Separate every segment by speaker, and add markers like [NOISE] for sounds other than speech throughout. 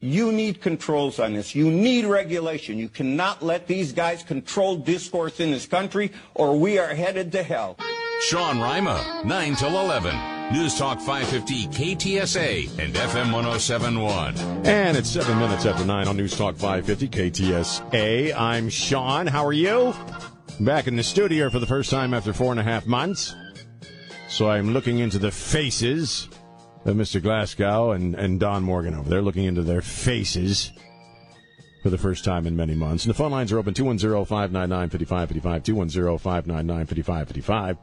Speaker 1: You need controls on this. You need regulation. You cannot let these guys control discourse in this country or we are headed to hell.
Speaker 2: Sean Rima, 9 till 11. News Talk 550 KTSA and FM 1071.
Speaker 3: And it's seven minutes after nine on News Talk 550 KTSA. I'm Sean. How are you? Back in the studio for the first time after four and a half months. So I'm looking into the faces Mr. Glasgow and, and Don Morgan over there, looking into their faces for the first time in many months. And the phone lines are open 210 599 5555, 210 599 5555.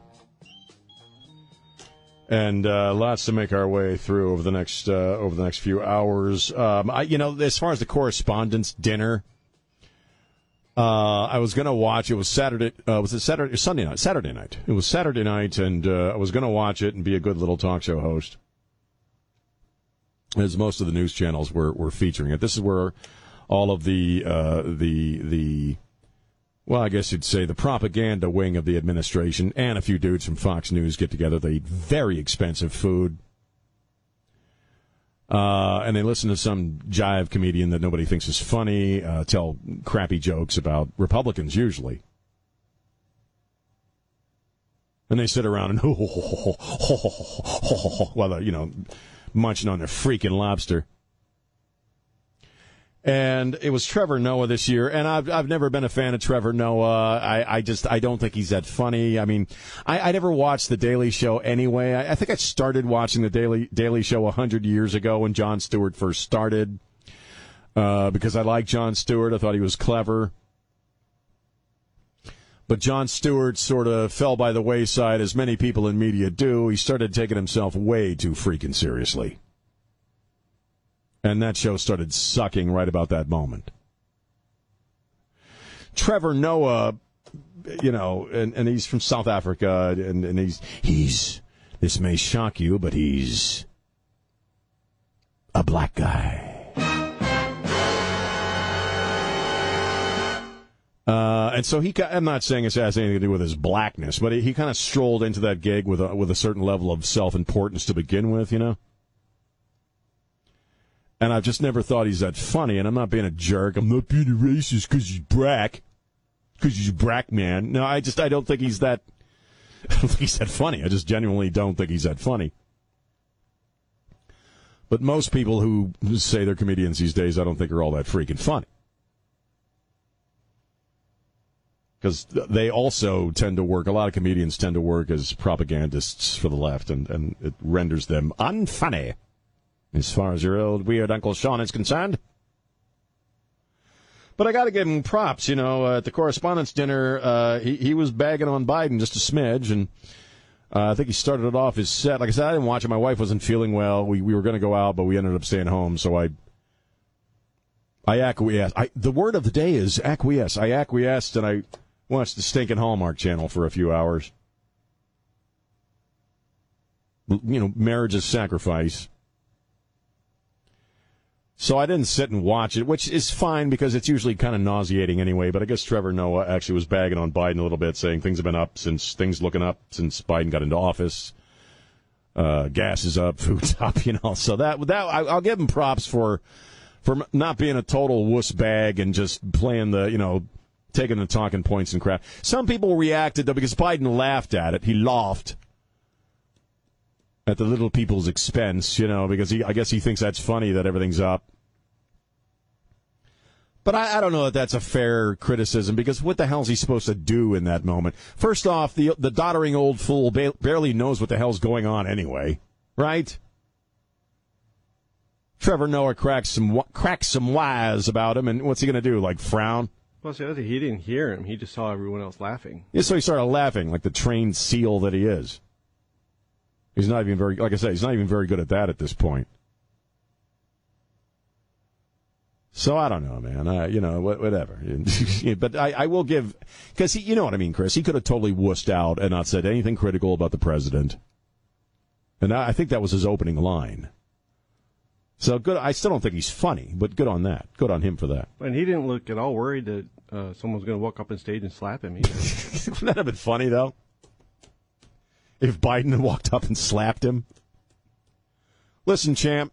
Speaker 3: And uh, lots to make our way through over the next uh, over the next few hours. Um, I, you know, as far as the correspondence dinner, uh, I was going to watch. It was Saturday. Uh, was it Saturday? Sunday night. Saturday night. It was Saturday night, and uh, I was going to watch it and be a good little talk show host, as most of the news channels were were featuring it. This is where all of the uh, the the well, I guess you'd say the propaganda wing of the administration and a few dudes from Fox News get together. They eat very expensive food. Uh, and they listen to some jive comedian that nobody thinks is funny, uh, tell crappy jokes about Republicans usually. And they sit around and [LAUGHS] while they're, you know, munching on their freaking lobster and it was Trevor Noah this year. And I've I've never been a fan of Trevor Noah. I, I just I don't think he's that funny. I mean, I, I never watched the Daily Show anyway. I, I think I started watching the Daily Daily Show hundred years ago when Jon Stewart first started, uh, because I liked Jon Stewart. I thought he was clever. But Jon Stewart sort of fell by the wayside, as many people in media do. He started taking himself way too freaking seriously. And that show started sucking right about that moment. Trevor Noah, you know, and, and he's from South Africa, and, and he's, he's, this may shock you, but he's a black guy. Uh, and so he, I'm not saying this has anything to do with his blackness, but he, he kind of strolled into that gig with a, with a certain level of self importance to begin with, you know? and I've just never thought he's that funny. And I'm not being a jerk. I'm not being a racist because he's black, because he's a black man. No, I just I don't think he's that. [LAUGHS] I don't think he's that funny. I just genuinely don't think he's that funny. But most people who say they're comedians these days, I don't think are all that freaking funny. Because they also tend to work, a lot of comedians tend to work as propagandists for the left, and, and it renders them unfunny as far as your old weird Uncle Sean is concerned. But I got to give him props. You know, uh, at the correspondence dinner, uh, he he was bagging on Biden just a smidge, and uh, I think he started it off his set. Like I said, I didn't watch it. My wife wasn't feeling well. We we were going to go out, but we ended up staying home. So I I acquiesced. I, the word of the day is acquiesce. I acquiesced, and I watched the stinking Hallmark Channel for a few hours. You know, marriage is sacrifice. So I didn't sit and watch it, which is fine because it's usually kind of nauseating anyway. But I guess Trevor Noah actually was bagging on Biden a little bit, saying things have been up since things looking up since Biden got into office. Uh, gas is up, [LAUGHS] food's up, you know. So that that I, I'll give him props for for not being a total wuss bag and just playing the you know taking the talking points and crap. Some people reacted though because Biden laughed at it. He laughed at the little people's expense, you know, because he, I guess he thinks that's funny that everything's up. But I, I, don't know that that's a fair criticism because what the hell is he supposed to do in that moment? First off, the the doddering old fool ba- barely knows what the hell's going on anyway, right? Trevor Noah cracks some cracks some wise about him, and what's he going to do? Like frown?
Speaker 4: He didn't hear him; he just saw everyone else laughing.
Speaker 3: Yeah, so he started laughing like the trained seal that he is. He's not even very, like I said, he's not even very good at that at this point. So I don't know, man. I, you know, whatever. [LAUGHS] but I, I will give because he, you know what I mean, Chris. He could have totally wussed out and not said anything critical about the president. And I, I think that was his opening line. So good. I still don't think he's funny, but good on that. Good on him for that.
Speaker 4: And he didn't look at all worried that uh, someone's going to walk up on stage and slap him. [LAUGHS]
Speaker 3: Wouldn't that have been funny though? if Biden had walked up and slapped him. Listen, champ,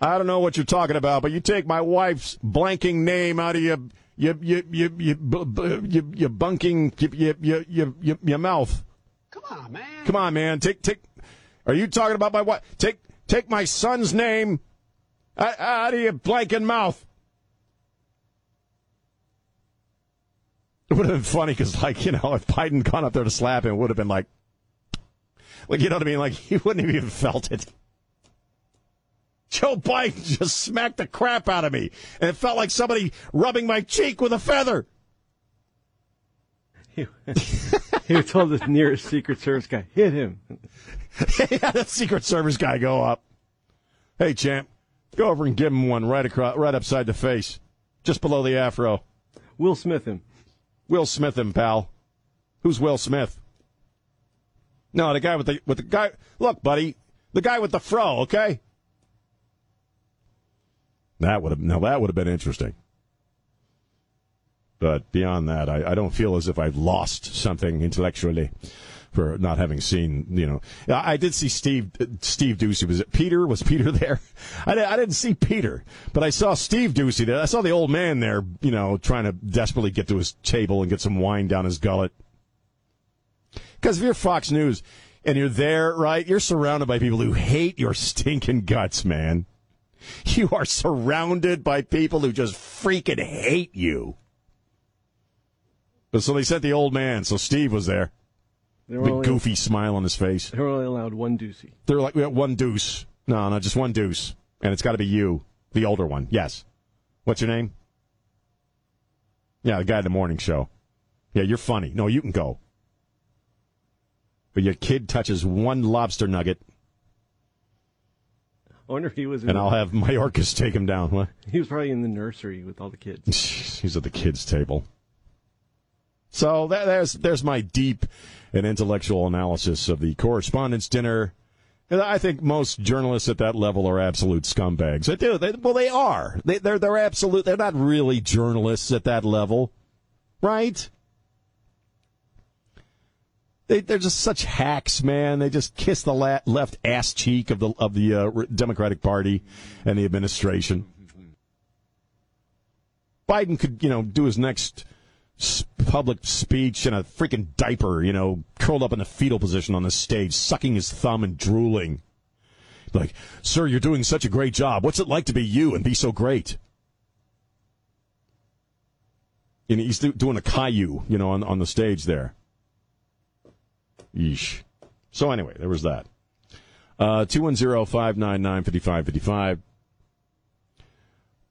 Speaker 3: I don't know what you're talking about, but you take my wife's blanking name out of your you you you you you you bunking you you you you your mouth.
Speaker 5: Come on, man.
Speaker 3: Come on, man. Take take. Are you talking about my wife? Take take my son's name out, of your blanking mouth. It would have been funny because, like, you know, if Biden gone up there to slap him, it would have been like, like, you know what I mean? Like, he wouldn't have even felt it. Joe Biden just smacked the crap out of me, and it felt like somebody rubbing my cheek with a feather.
Speaker 4: He, [LAUGHS] he told the nearest Secret Service guy, hit him. [LAUGHS]
Speaker 3: yeah, that Secret Service guy go up. Hey, champ, go over and give him one right across, right upside the face, just below the afro.
Speaker 4: Will Smith him.
Speaker 3: Will Smith him, pal. Who's Will Smith? No, the guy with the with the guy. Look, buddy, the guy with the fro. Okay. That would have now that would have been interesting. But beyond that, I, I don't feel as if I've lost something intellectually for not having seen. You know, I did see Steve Steve Doocy. Was it Peter? Was Peter [LAUGHS] there? I, I didn't see Peter, but I saw Steve Doocy there. I saw the old man there. You know, trying to desperately get to his table and get some wine down his gullet. Because if you're Fox News and you're there, right, you're surrounded by people who hate your stinking guts, man. You are surrounded by people who just freaking hate you. But so they sent the old man, so Steve was there.
Speaker 4: They were,
Speaker 3: Big
Speaker 4: only,
Speaker 3: goofy smile on his face.
Speaker 4: they were only allowed one Doocy.
Speaker 3: They're like, we got one deuce. No, no, just one deuce. And it's got to be you, the older one. Yes. What's your name? Yeah, the guy at the morning show. Yeah, you're funny. No, you can go. But your kid touches one lobster nugget,
Speaker 4: I wonder if he was in
Speaker 3: and
Speaker 4: the,
Speaker 3: I'll have Mayorkas take him down. What?
Speaker 4: he was probably in the nursery with all the kids. [LAUGHS]
Speaker 3: He's at the kids' table. So that, there's there's my deep and intellectual analysis of the correspondence dinner. And I think most journalists at that level are absolute scumbags. They do. They, well, they are. They, they're they're absolute. They're not really journalists at that level, right? They, they're just such hacks, man. They just kiss the la- left ass cheek of the of the uh, Democratic Party and the administration. Biden could, you know, do his next public speech in a freaking diaper, you know, curled up in a fetal position on the stage, sucking his thumb and drooling. Like, sir, you're doing such a great job. What's it like to be you and be so great? And he's doing a Caillou, you know, on, on the stage there. Yeesh. So anyway, there was that. Uh, 210-599-5555.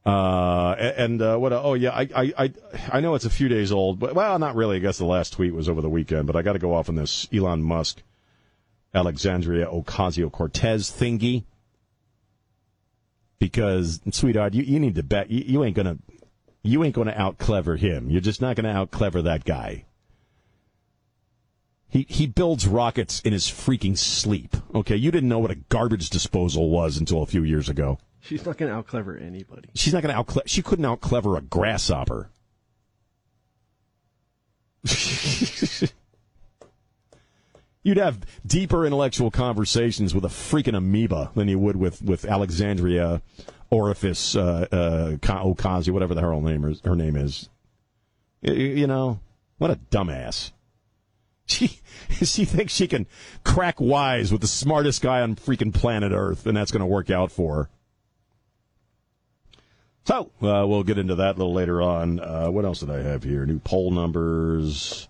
Speaker 3: Uh, and, uh, what, oh yeah, I, I, I, know it's a few days old, but, well, not really. I guess the last tweet was over the weekend, but I got to go off on this Elon Musk, Alexandria Ocasio-Cortez thingy. Because, sweetheart, you, you need to bet, you, you ain't gonna, you ain't gonna out clever him. You're just not gonna out clever that guy. He he builds rockets in his freaking sleep. Okay, you didn't know what a garbage disposal was until a few years ago.
Speaker 4: She's not going to out clever anybody.
Speaker 3: She's not going to out. She couldn't out clever a grasshopper. [LAUGHS] You'd have deeper intellectual conversations with a freaking amoeba than you would with with Alexandria Orifice uh, uh, Ka- Ocasio, whatever the her name is. Her name is. You know what a dumbass. She [LAUGHS] she thinks she can crack wise with the smartest guy on freaking planet Earth, and that's going to work out for her. So uh, we'll get into that a little later on. Uh, what else did I have here? New poll numbers.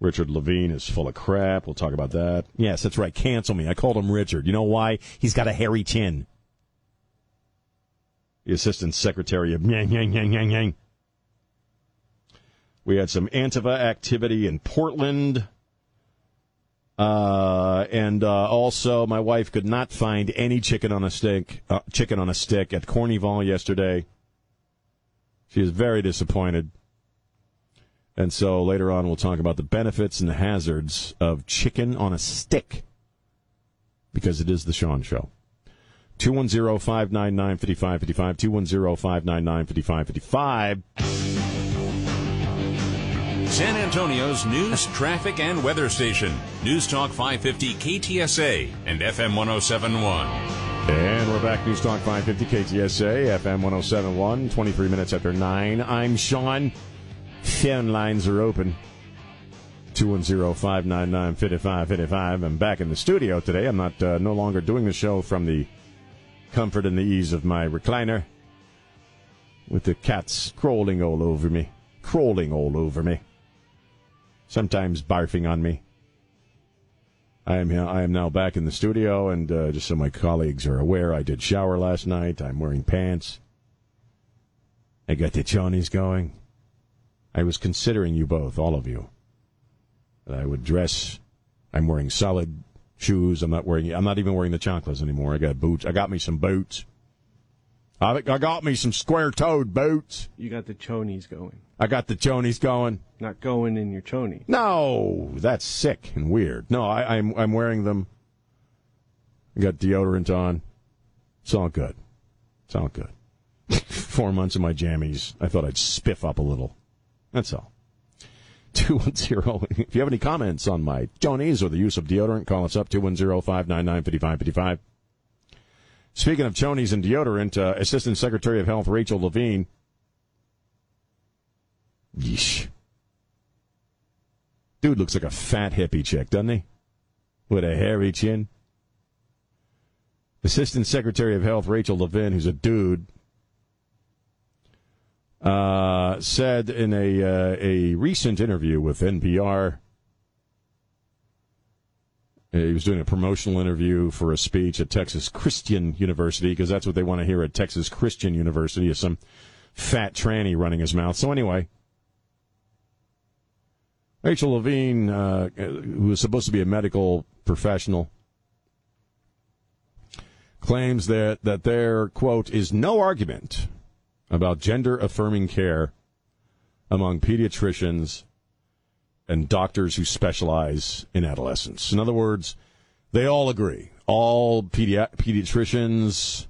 Speaker 3: Richard Levine is full of crap. We'll talk about that. Yes, that's right. Cancel me. I called him Richard. You know why? He's got a hairy chin. The assistant secretary of Yang Yang Yang Yang Yang. We had some Antifa activity in Portland. Uh, and uh, also, my wife could not find any chicken on a stick. Uh, chicken on a stick at Cornyval yesterday. She is very disappointed. And so later on, we'll talk about the benefits and the hazards of chicken on a stick, because it is the Sean Show. 210 599 5555. 210 599 5555.
Speaker 2: San Antonio's news, traffic, and weather station. News Talk 550 KTSA and FM 1071.
Speaker 3: And we're back. News Talk 550 KTSA, FM 1071, 23 minutes after 9. I'm Sean. Phone lines are open. 210 599 5555. I'm back in the studio today. I'm not uh, no longer doing the show from the comfort and the ease of my recliner with the cats crawling all over me. Crawling all over me. Sometimes barfing on me. I am I am now back in the studio, and uh, just so my colleagues are aware, I did shower last night. I'm wearing pants. I got the chonies going. I was considering you both, all of you, that I would dress. I'm wearing solid shoes. I'm not wearing. I'm not even wearing the chocolates anymore. I got boots. I got me some boots. I, I got me some square-toed boots.
Speaker 4: You got the chonies going.
Speaker 3: I got the chonies going.
Speaker 4: Not going in your chonies.
Speaker 3: No, that's sick and weird. No, I, I'm I'm wearing them. I got deodorant on. It's all good. It's all good. [LAUGHS] Four months of my jammies. I thought I'd spiff up a little. That's all. [LAUGHS] 210. If you have any comments on my chonies or the use of deodorant, call us up 210 599 5555. Speaking of chonies and deodorant, uh, Assistant Secretary of Health Rachel Levine. Yeesh. Dude looks like a fat hippie chick, doesn't he? With a hairy chin. Assistant Secretary of Health Rachel Levine, who's a dude, uh, said in a uh, a recent interview with NPR, he was doing a promotional interview for a speech at Texas Christian University because that's what they want to hear at Texas Christian University is some fat tranny running his mouth. So anyway, Rachel Levine, uh, who is supposed to be a medical professional, claims that, that there, quote, is no argument about gender affirming care among pediatricians and doctors who specialize in adolescence. In other words, they all agree. All pedi- pediatricians,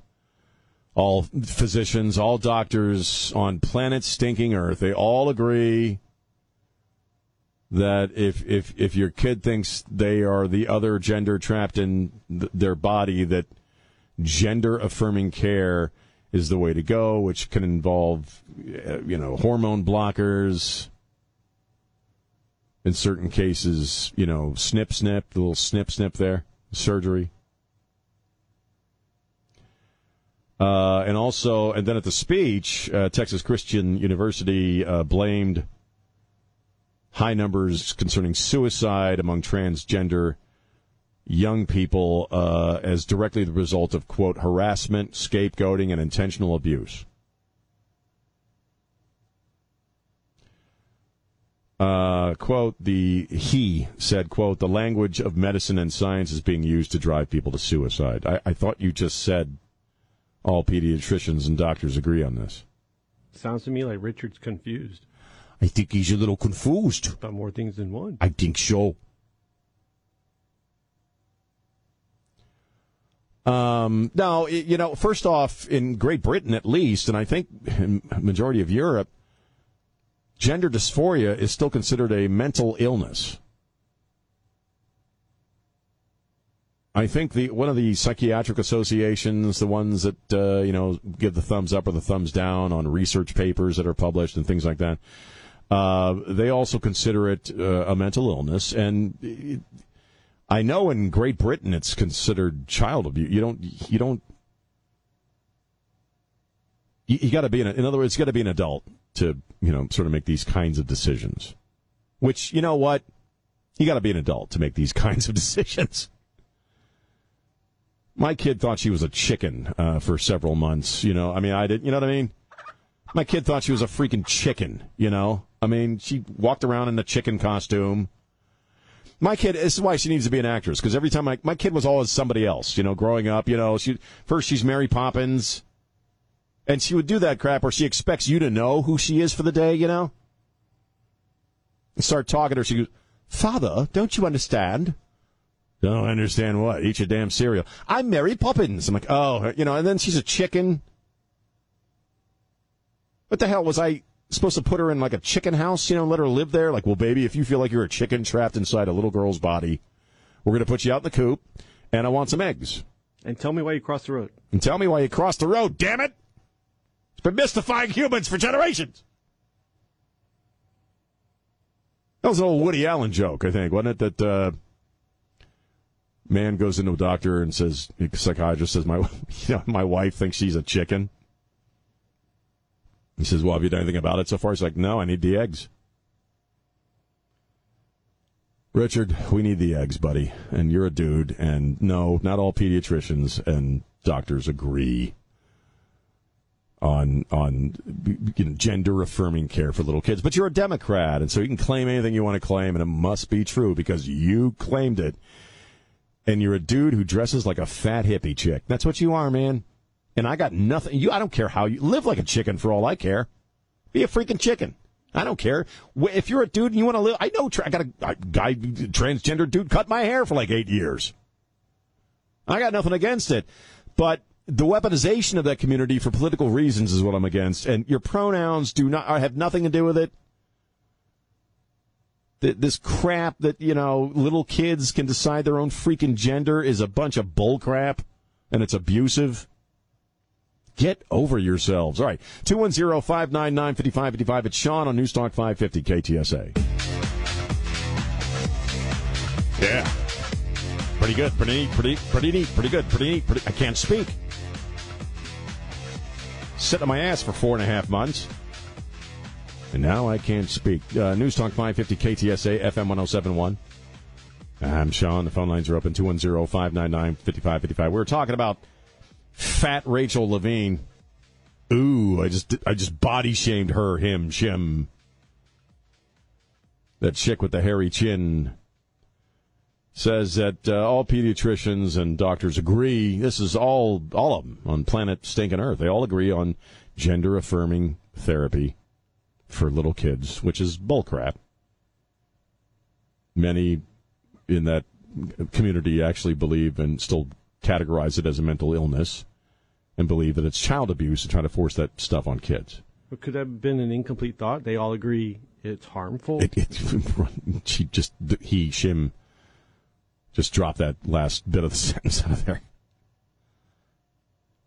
Speaker 3: all physicians, all doctors on planet stinking Earth, they all agree that if if if your kid thinks they are the other gender trapped in th- their body, that gender affirming care is the way to go, which can involve uh, you know hormone blockers. In certain cases, you know, snip, snip, the little snip, snip there, surgery. Uh, and also, and then at the speech, uh, Texas Christian University uh, blamed high numbers concerning suicide among transgender young people uh, as directly the result of, quote, harassment, scapegoating, and intentional abuse. Uh, quote, the he said, quote, the language of medicine and science is being used to drive people to suicide. I, I thought you just said all pediatricians and doctors agree on this.
Speaker 4: Sounds to me like Richard's confused
Speaker 3: I think he's a little confused.
Speaker 4: about more things than one.
Speaker 3: I think so. Um, now, you know, first off, in Great Britain at least, and I think in majority of Europe, gender dysphoria is still considered a mental illness. I think the one of the psychiatric associations, the ones that uh, you know give the thumbs up or the thumbs down on research papers that are published and things like that, uh, they also consider it uh, a mental illness. And it, I know in Great Britain it's considered child abuse. You don't you don't you, you got to be an, in other words, you got to be an adult to you know sort of make these kinds of decisions. Which you know what, you got to be an adult to make these [LAUGHS] kinds of decisions. My kid thought she was a chicken uh, for several months. You know, I mean, I didn't. You know what I mean? My kid thought she was a freaking chicken. You know, I mean, she walked around in a chicken costume. My kid. This is why she needs to be an actress because every time my my kid was always somebody else. You know, growing up. You know, she first she's Mary Poppins, and she would do that crap where she expects you to know who she is for the day. You know, start talking to her. She goes, "Father, don't you understand?" Don't understand what? Eat your damn cereal. I'm Mary Poppins. I'm like, oh, you know, and then she's a chicken. What the hell was I supposed to put her in like a chicken house, you know, and let her live there? Like, well, baby, if you feel like you're a chicken trapped inside a little girl's body, we're going to put you out in the coop, and I want some eggs.
Speaker 4: And tell me why you crossed the road.
Speaker 3: And tell me why you crossed the road, damn it! It's been mystifying humans for generations. That was an old Woody Allen joke, I think, wasn't it? That uh, man goes into a doctor and says, the psychiatrist says, my, [LAUGHS] you know, my wife thinks she's a chicken. He says, well, have you done anything about it so far? He's like, no, I need the eggs. Richard, we need the eggs, buddy. And you're a dude. And no, not all pediatricians and doctors agree on on you know, gender affirming care for little kids. But you're a Democrat, and so you can claim anything you want to claim, and it must be true because you claimed it. And you're a dude who dresses like a fat hippie chick. That's what you are, man. And I got nothing. You, I don't care how you live like a chicken for all I care. Be a freaking chicken. I don't care. If you're a dude and you want to live, I know I got a, a guy, transgender dude, cut my hair for like eight years. I got nothing against it, but the weaponization of that community for political reasons is what I'm against. And your pronouns do not have nothing to do with it. This crap that you know little kids can decide their own freaking gender is a bunch of bull crap, and it's abusive. Get over yourselves. All right. 210 599 5555. It's Sean on Newstalk 550 KTSA. Yeah. Pretty good. Pretty neat. Pretty, pretty neat. Pretty good. Pretty neat. Pretty, I can't speak. Sitting on my ass for four and a half months. And now I can't speak. Uh, Newstalk 550 KTSA FM 1071. I'm Sean. The phone lines are open 210 599 5555. We're talking about fat Rachel Levine. Ooh, I just I just body shamed her, him, shim. That chick with the hairy chin says that uh, all pediatricians and doctors agree. This is all all of them on planet stinking Earth. They all agree on gender affirming therapy for little kids, which is bullcrap. Many in that community actually believe and still categorize it as a mental illness and believe that it's child abuse and try to force that stuff on kids.
Speaker 4: But could that have been an incomplete thought? They all agree it's harmful.
Speaker 3: It, it, [LAUGHS] she just he shim just drop that last bit of the [LAUGHS] sentence out of there.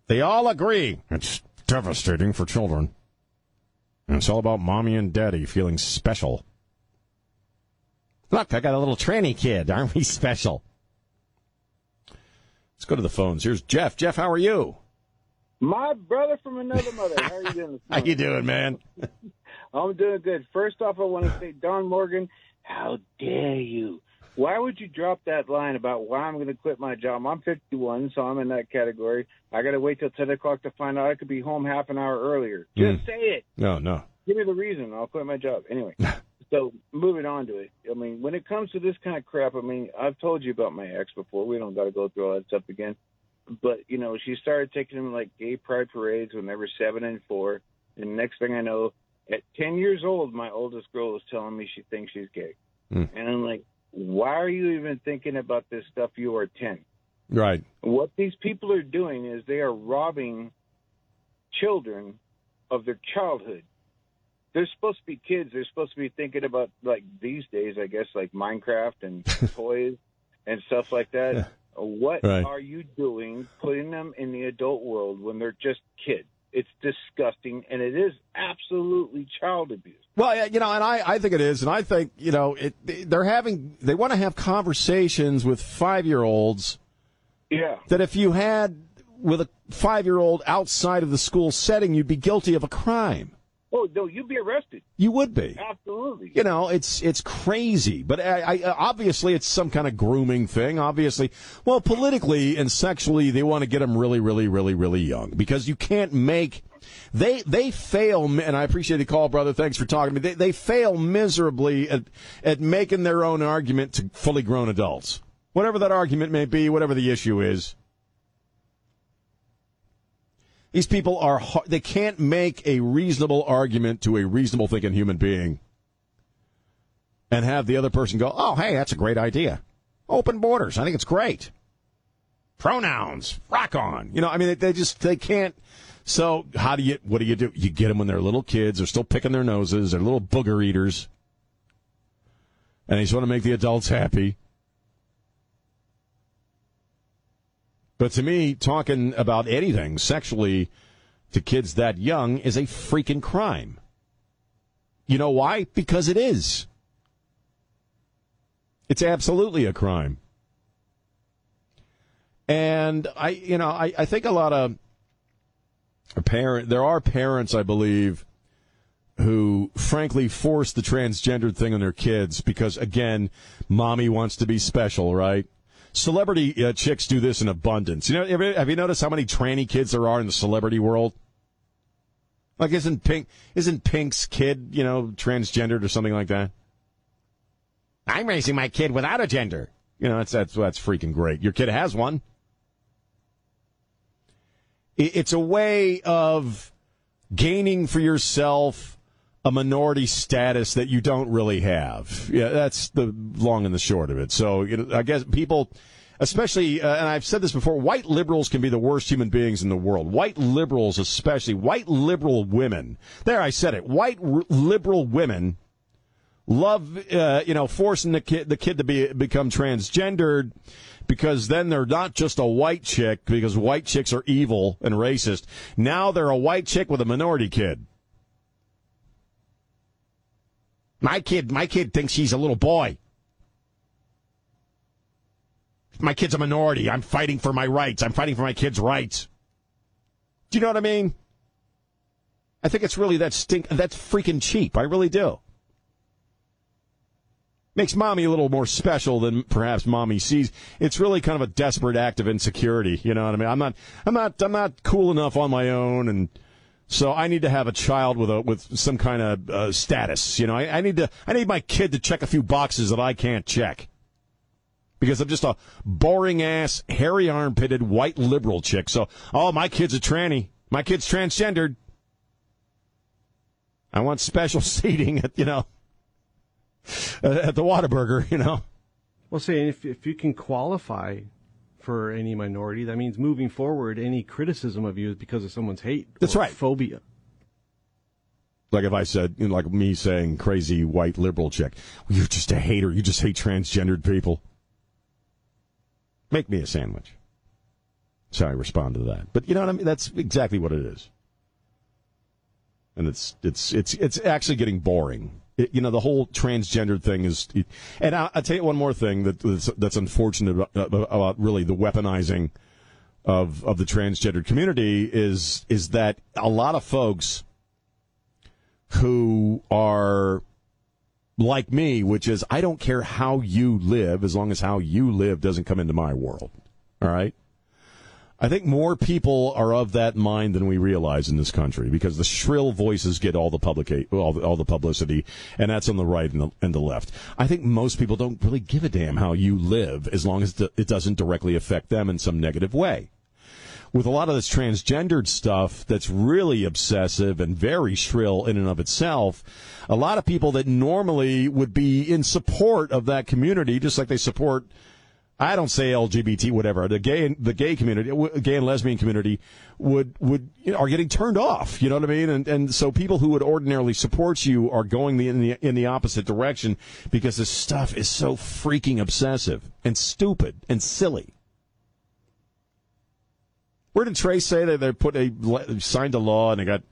Speaker 3: They all agree it's devastating for children. And it's all about mommy and daddy feeling special. Look, I got a little tranny kid. Aren't we special? Let's go to the phones. Here's Jeff. Jeff, how are you?
Speaker 5: My brother from another mother. How are you doing? [LAUGHS]
Speaker 3: how you doing, man? [LAUGHS]
Speaker 5: I'm doing good. First off, I want to say, Don Morgan, how dare you? Why would you drop that line about why I'm going to quit my job? I'm 51, so I'm in that category. I got to wait till 10 o'clock to find out I could be home half an hour earlier. Just mm. say it.
Speaker 3: No, no.
Speaker 5: Give me the reason. I'll quit my job. Anyway, [LAUGHS] so moving on to it. I mean, when it comes to this kind of crap, I mean, I've told you about my ex before. We don't got to go through all that stuff again. But, you know, she started taking them like gay pride parades when they were seven and four. And next thing I know, at 10 years old, my oldest girl is telling me she thinks she's gay. Mm. And I'm like, why are you even thinking about this stuff? You are 10.
Speaker 3: Right.
Speaker 5: What these people are doing is they are robbing children of their childhood. They're supposed to be kids. They're supposed to be thinking about, like, these days, I guess, like Minecraft and [LAUGHS] toys and stuff like that. Yeah. What right. are you doing putting them in the adult world when they're just kids? It's disgusting, and it is absolutely child abuse.
Speaker 3: Well, you know, and I, I think it is, and I think you know, it, they're having they want to have conversations with five year olds.
Speaker 5: Yeah.
Speaker 3: That if you had with a five year old outside of the school setting, you'd be guilty of a crime.
Speaker 5: Oh no, you'd be arrested.
Speaker 3: You would be.
Speaker 5: Absolutely.
Speaker 3: You know, it's it's crazy, but I, I, obviously it's some kind of grooming thing. Obviously, well, politically and sexually, they want to get them really, really, really, really young because you can't make. They they fail, and I appreciate the call, brother. Thanks for talking to me. They they fail miserably at at making their own argument to fully grown adults, whatever that argument may be, whatever the issue is. These people are, they can't make a reasonable argument to a reasonable thinking human being and have the other person go, oh, hey, that's a great idea. Open borders. I think it's great. Pronouns. Rock on. You know, I mean, they, just, they can't. So how do you, what do you do? You get them when they're little kids. They're still picking their noses. They're little booger eaters. And they just want to make the adults happy. But to me, talking about anything sexually to kids that young is a freaking crime. You know why? Because it is. It's absolutely a crime. And I, you know, I, I think a lot of parent, there are parents, I believe, who frankly force the transgendered thing on their kids because, again, mommy wants to be special, right? Celebrity uh, chicks do this in abundance. You know, have you, noticed how many tranny kids there are in the celebrity world? Like, isn't Pink isn't Pink's kid, you know, transgendered or something like that? I'm raising my kid without a gender. You know, that's that's that's freaking great. Your kid has one. It's a way of gaining for yourself a minority status that you don't really have. Yeah, that's the long and the short of it. So you know, I guess people, especially, uh, and I've said this before, white liberals can be the worst human beings in the world. White liberals, especially white liberal women. There, I said it. White r- liberal women love, uh, you know, forcing the kid the kid to be become transgendered because then they're not just a white chick because white chicks are evil and racist. Now they're a white chick with a minority kid. My kid, my kid thinks he's a little boy. My kid's a minority. I'm fighting for my rights. I'm fighting for my kid's rights. Do you know what I mean? I think it's really that stink. That's freaking cheap. I really do. Makes mommy a little more special than perhaps mommy sees. It's really kind of a desperate act of insecurity. You know what I mean? I'm not, I'm not, I'm not cool enough on my own and so I need to have a child with a with some kind of uh, status. You know, I, I need to I need my kid to check a few boxes that I can't check because I'm just a boring ass, hairy armpitted white liberal chick. So, oh, my kid's a tranny. My kid's transgendered. I want special [LAUGHS] seating at you know at the Whataburger. You know.
Speaker 4: Well, see, if if you can qualify for any minority. That means moving forward, any criticism of you is because of someone's hate.
Speaker 3: That's right.
Speaker 4: Phobia.
Speaker 3: Like if I said, you know, like me saying, crazy white liberal chick, well, you're just a hater. You just hate transgendered people. Make me a sandwich. So I respond to that. But you know what I mean? That's exactly what it is. And it's it's it's it's actually getting boring it, you know, the whole transgender thing is. And I'll, I'll, tell you one more thing that, that's, that's unfortunate uh, about, about, really the weaponizing of of the transgender community is is that a lot of folks who are like me, which is I don't care how you live as long as how you live doesn't come into my world. All right. I think more people are of that mind than we realize in this country because the shrill voices get all the public all all the publicity, and that's on the right and the, and the left. I think most people don't really give a damn how you live as long as it doesn't directly affect them in some negative way. With a lot of this transgendered stuff that's really obsessive and very shrill in and of itself, a lot of people that normally would be in support of that community, just like they support I don't say LGBT, whatever. The gay, the gay community, gay and lesbian community would, would, you know, are getting turned off. You know what I mean? And, and so people who would ordinarily support you are going the, in the, in the opposite direction because this stuff is so freaking obsessive and stupid and silly. Where did Trey say that they put a, signed a law and they got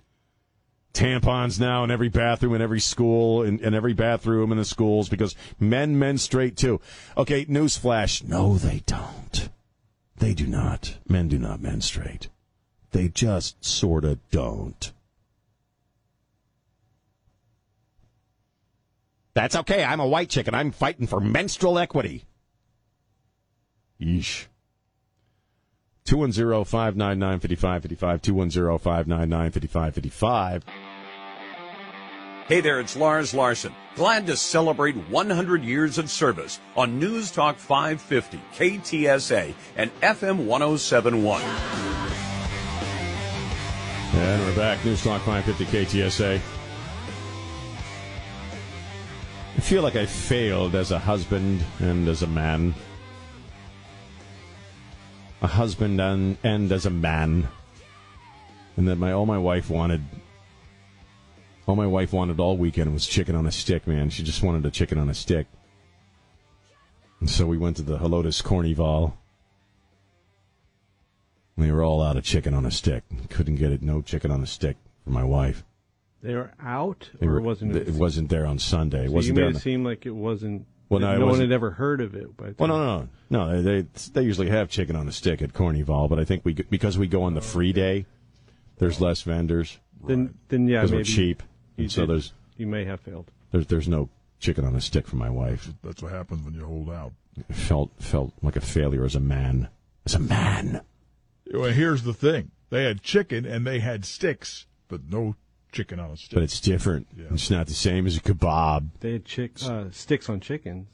Speaker 3: tampons now in every bathroom in every school in, in every bathroom in the schools because men menstruate too. Okay, newsflash. No, they don't. They do not. Men do not menstruate. They just sort of don't. That's okay. I'm a white chicken. I'm fighting for menstrual equity. Yeesh. 210 599 5555. 210 599 5555.
Speaker 6: Hey there, it's Lars Larson. Glad to celebrate 100 years of service on News Talk 550, KTSA, and FM 1071.
Speaker 3: And we're back. News Talk 550, KTSA. I feel like I failed as a husband and as a man a husband and, and as a man. And that my all my wife wanted all my wife wanted all weekend was chicken on a stick, man. She just wanted a chicken on a stick. And so we went to the Helotes Carnival. They were all out of chicken on a stick. Couldn't get it. No chicken on a stick for my wife.
Speaker 4: They were out,
Speaker 3: They
Speaker 4: or
Speaker 3: were,
Speaker 4: wasn't it?
Speaker 3: it wasn't there on Sunday. It
Speaker 4: So
Speaker 3: wasn't
Speaker 4: you made it seem like it wasn't.
Speaker 3: Well, no,
Speaker 4: no one had ever heard of it. But
Speaker 3: well, no, uh, no, no, no. They they usually have chicken on a stick at Cornyval, but I think we because we go on the free day, there's less vendors
Speaker 4: Then, then yeah,
Speaker 3: because
Speaker 4: maybe
Speaker 3: we're cheap,
Speaker 4: you
Speaker 3: and so
Speaker 4: did-
Speaker 3: there's
Speaker 4: you may have failed.
Speaker 3: there's there's no chicken on a stick for my wife.
Speaker 7: That's what happens when you hold out.
Speaker 3: Felt felt like a failure as a man. As a man.
Speaker 7: Well, here's the thing: they had chicken and they had sticks, but no chicken on a stick.
Speaker 3: But it's different.
Speaker 7: Yeah.
Speaker 3: It's not the same as a kebab.
Speaker 4: They had chick uh, sticks on chickens.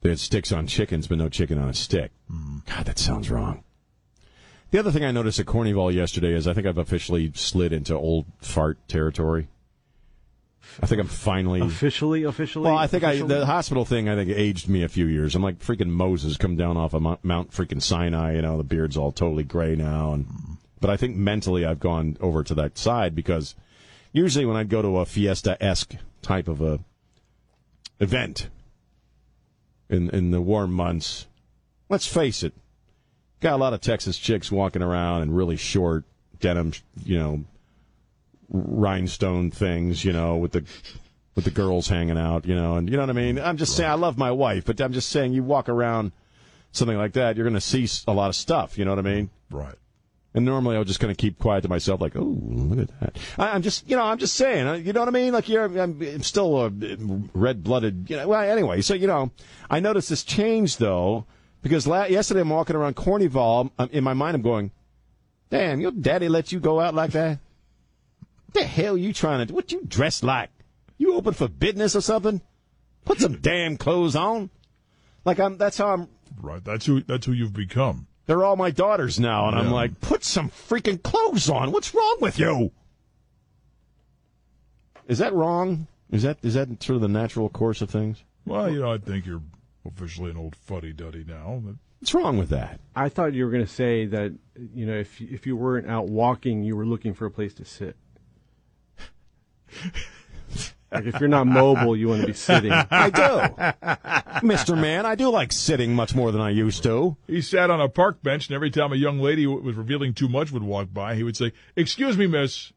Speaker 3: They had sticks on chickens, but no chicken on a stick. God, that sounds wrong. The other thing I noticed at Cornyval yesterday is I think I've officially slid into old fart territory. I think I'm finally.
Speaker 4: Officially, officially.
Speaker 3: Well, I think I, the hospital thing I think aged me a few years. I'm like freaking Moses come down off of Mount, Mount freaking Sinai. You know, the beard's all totally gray now, and but I think mentally I've gone over to that side because usually when I'd go to a fiesta esque type of a event in in the warm months, let's face it, got a lot of Texas chicks walking around in really short denim, you know, rhinestone things, you know, with the with the girls hanging out, you know, and you know what I mean. I'm just saying, I love my wife, but I'm just saying, you walk around something like that, you're going to see a lot of stuff. You know what I mean?
Speaker 7: right.
Speaker 3: And normally I'll just kind of keep quiet to myself, like, oh, look at that. I, I'm just, you know, I'm just saying, uh, you know what I mean? Like, you're, I'm, I'm still a red blooded, you know. Well, anyway, so you know, I noticed this change though because la- yesterday I'm walking around Cornyval. I'm, in my mind, I'm going, damn, your daddy let you go out like that? The hell you trying to? do? What you dressed like? You open for business or something? Put some [LAUGHS] damn clothes on. Like I'm. That's how I'm.
Speaker 7: Right. That's who. That's who you've become.
Speaker 3: They're all my daughters now, and I'm like, put some freaking clothes on. What's wrong with you? Is that wrong? Is that is that sort of the natural course of things?
Speaker 7: Well, you know, I think you're officially an old fuddy duddy now. But
Speaker 3: What's wrong with that?
Speaker 4: I thought you were going to say that you know if if you weren't out walking, you were looking for a place to sit. [LAUGHS] like if you're not mobile, you want to be sitting.
Speaker 3: I do, Mister Man. I do like sitting much more than I used to.
Speaker 7: he sat on a park bench, and every time a young lady w- was revealing too much would walk by, he would say, "Excuse me, miss.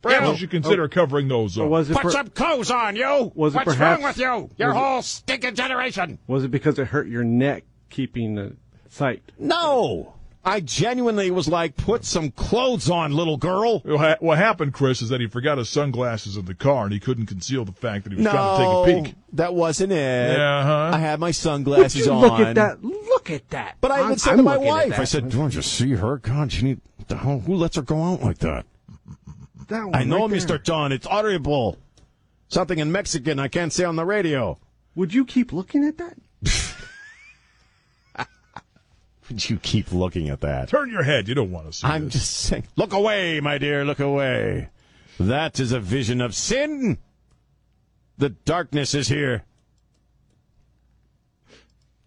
Speaker 7: Perhaps
Speaker 3: Yeah.
Speaker 7: Oh, you should consider oh. covering those up."
Speaker 4: was it per-
Speaker 3: clothes on, you.
Speaker 4: Was it What's perhaps- wrong with
Speaker 3: you?
Speaker 4: Your was it-
Speaker 3: whole stinking generation.
Speaker 4: was it because it hurt your neck keeping the sight?
Speaker 3: No, I genuinely was like, put some clothes on, little girl.
Speaker 7: What happened, Chris, is that he forgot his sunglasses in the car, and he couldn't conceal the fact that he was
Speaker 3: No,
Speaker 7: trying to take a peek.
Speaker 3: that wasn't it.
Speaker 7: Yeah, huh?
Speaker 3: I had my sunglasses on.
Speaker 4: look at that? Look at that.
Speaker 3: But I even said to my wife. I said, "Don't you see her? God, she need. the hell, Who lets her go out like that?"
Speaker 4: That one
Speaker 3: I know,
Speaker 4: right.
Speaker 3: Mister John. It's audible. Something in Mexican I can't say on the radio.
Speaker 4: Would you keep looking at that? [LAUGHS]
Speaker 3: Would you keep looking at that?
Speaker 7: Turn your head. You don't want to see
Speaker 3: I'm
Speaker 7: this.
Speaker 3: just saying. Look away, my dear. Look away. That is a vision of sin. The darkness is here.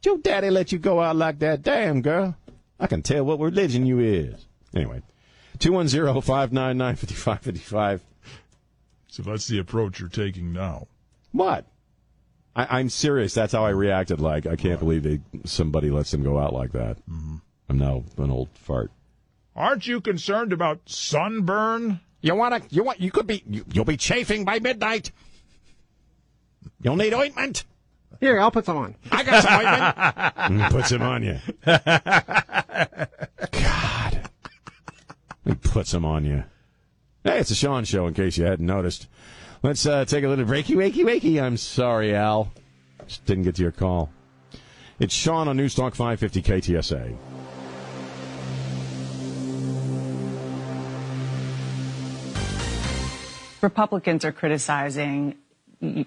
Speaker 3: Did your daddy let you go out like that? Damn, girl. I can tell what religion you is. Anyway, 210-599-5555.
Speaker 7: So that's the approach you're taking now.
Speaker 3: What? I, I'm serious. That's how I reacted. Like, I can't believe they, somebody lets them go out like that. Mm-hmm. I'm now an old fart.
Speaker 7: Aren't you concerned about sunburn?
Speaker 3: You want to? You want? You could be. You, you'll be chafing by midnight. You'll need ointment.
Speaker 4: Here, I'll put some on.
Speaker 3: I got some ointment. [LAUGHS] Mm, Put some on you. [LAUGHS] God. He put some on you. Hey, it's a Sean show. In case you hadn't noticed, let's uh, take a little breaky, wakey, wakey. I'm sorry, Al. Just didn't get to your call. It's Sean on Newstalk 550 KTSA.
Speaker 8: Republicans are criticizing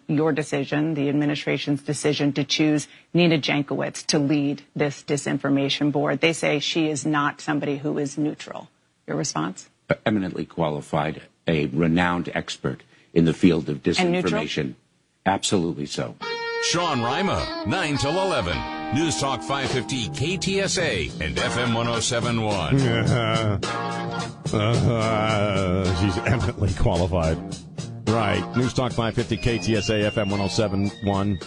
Speaker 8: your decision, the administration's decision to choose Nina Jankowicz to lead this disinformation board. They say she is not somebody who is neutral. Your response?
Speaker 9: eminently qualified, a renowned expert in the field of disinformation. Absolutely so.
Speaker 2: Sean Rima, 9 till 11. News Talk 550 KTSA and FM 1071. [LAUGHS]
Speaker 3: Uh, she's eminently qualified. Right. News Talk 550 KTSA FM 1071.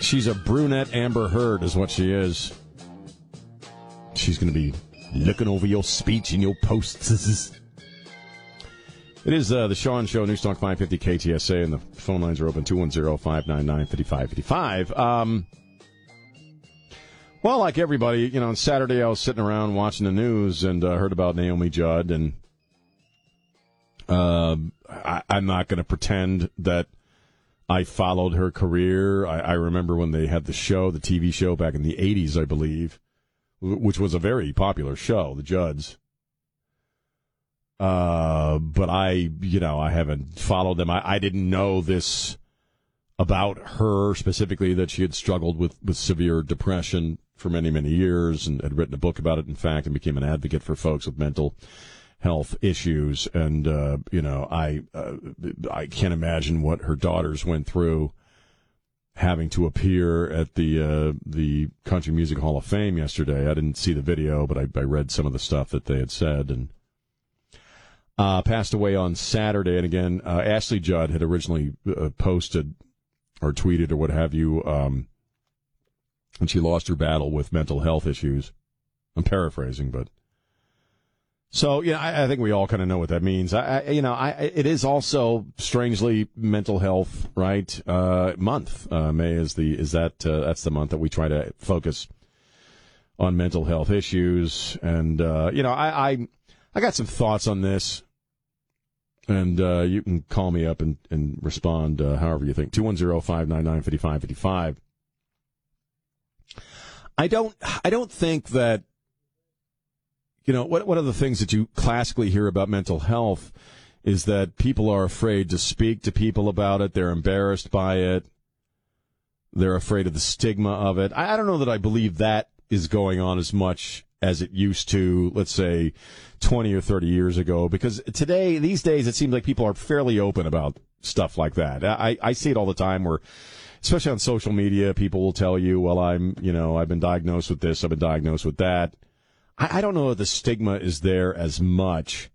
Speaker 3: She's a brunette Amber Heard, is what she is. She's going to be looking over your speech and your posts. [LAUGHS] It is uh, the Sean Show, News Talk 550 KTSA, and the phone lines are open 210 599 5555. Um, well, like everybody, you know, on Saturday I was sitting around watching the news and uh, heard about Naomi Judd, and uh, I, I'm not going to pretend that I followed her career. I, I remember when they had the show, the TV show back in the 80s, I believe, which was a very popular show, The Judds. Uh, but I, you know, I haven't followed them. I, I didn't know this about her specifically that she had struggled with, with severe depression for many, many years and had written a book about it, in fact, and became an advocate for folks with mental health issues. And, uh, you know, I, uh, I can't imagine what her daughters went through having to appear at the, uh, the Country Music Hall of Fame yesterday. I didn't see the video, but I, I read some of the stuff that they had said and, uh, passed away on Saturday. And again, uh, Ashley Judd had originally uh, posted or tweeted or what have you, um, and she lost her battle with mental health issues. I'm paraphrasing, but so yeah, I, I think we all kind of know what that means. I, I, you know, I it is also strangely mental health right uh, month. Uh, May is the is that uh, that's the month that we try to focus on mental health issues, and uh, you know, I, I got some thoughts on this and uh, you can call me up and, and respond uh, however you think. 210-599-5555. I don't I don't think that you know what one of the things that you classically hear about mental health is that people are afraid to speak to people about it. They're embarrassed by it. They're afraid of the stigma of it. I, I don't know that I believe that is going on as much as it used to, let's say, 20 or 30 years ago. Because today, these days, it seems like people are fairly open about stuff like that. I, I see it all the time where, especially on social media, people will tell you, well, I'm, you know, I've been diagnosed with this, I've been diagnosed with that. I, I don't know if the stigma is there as much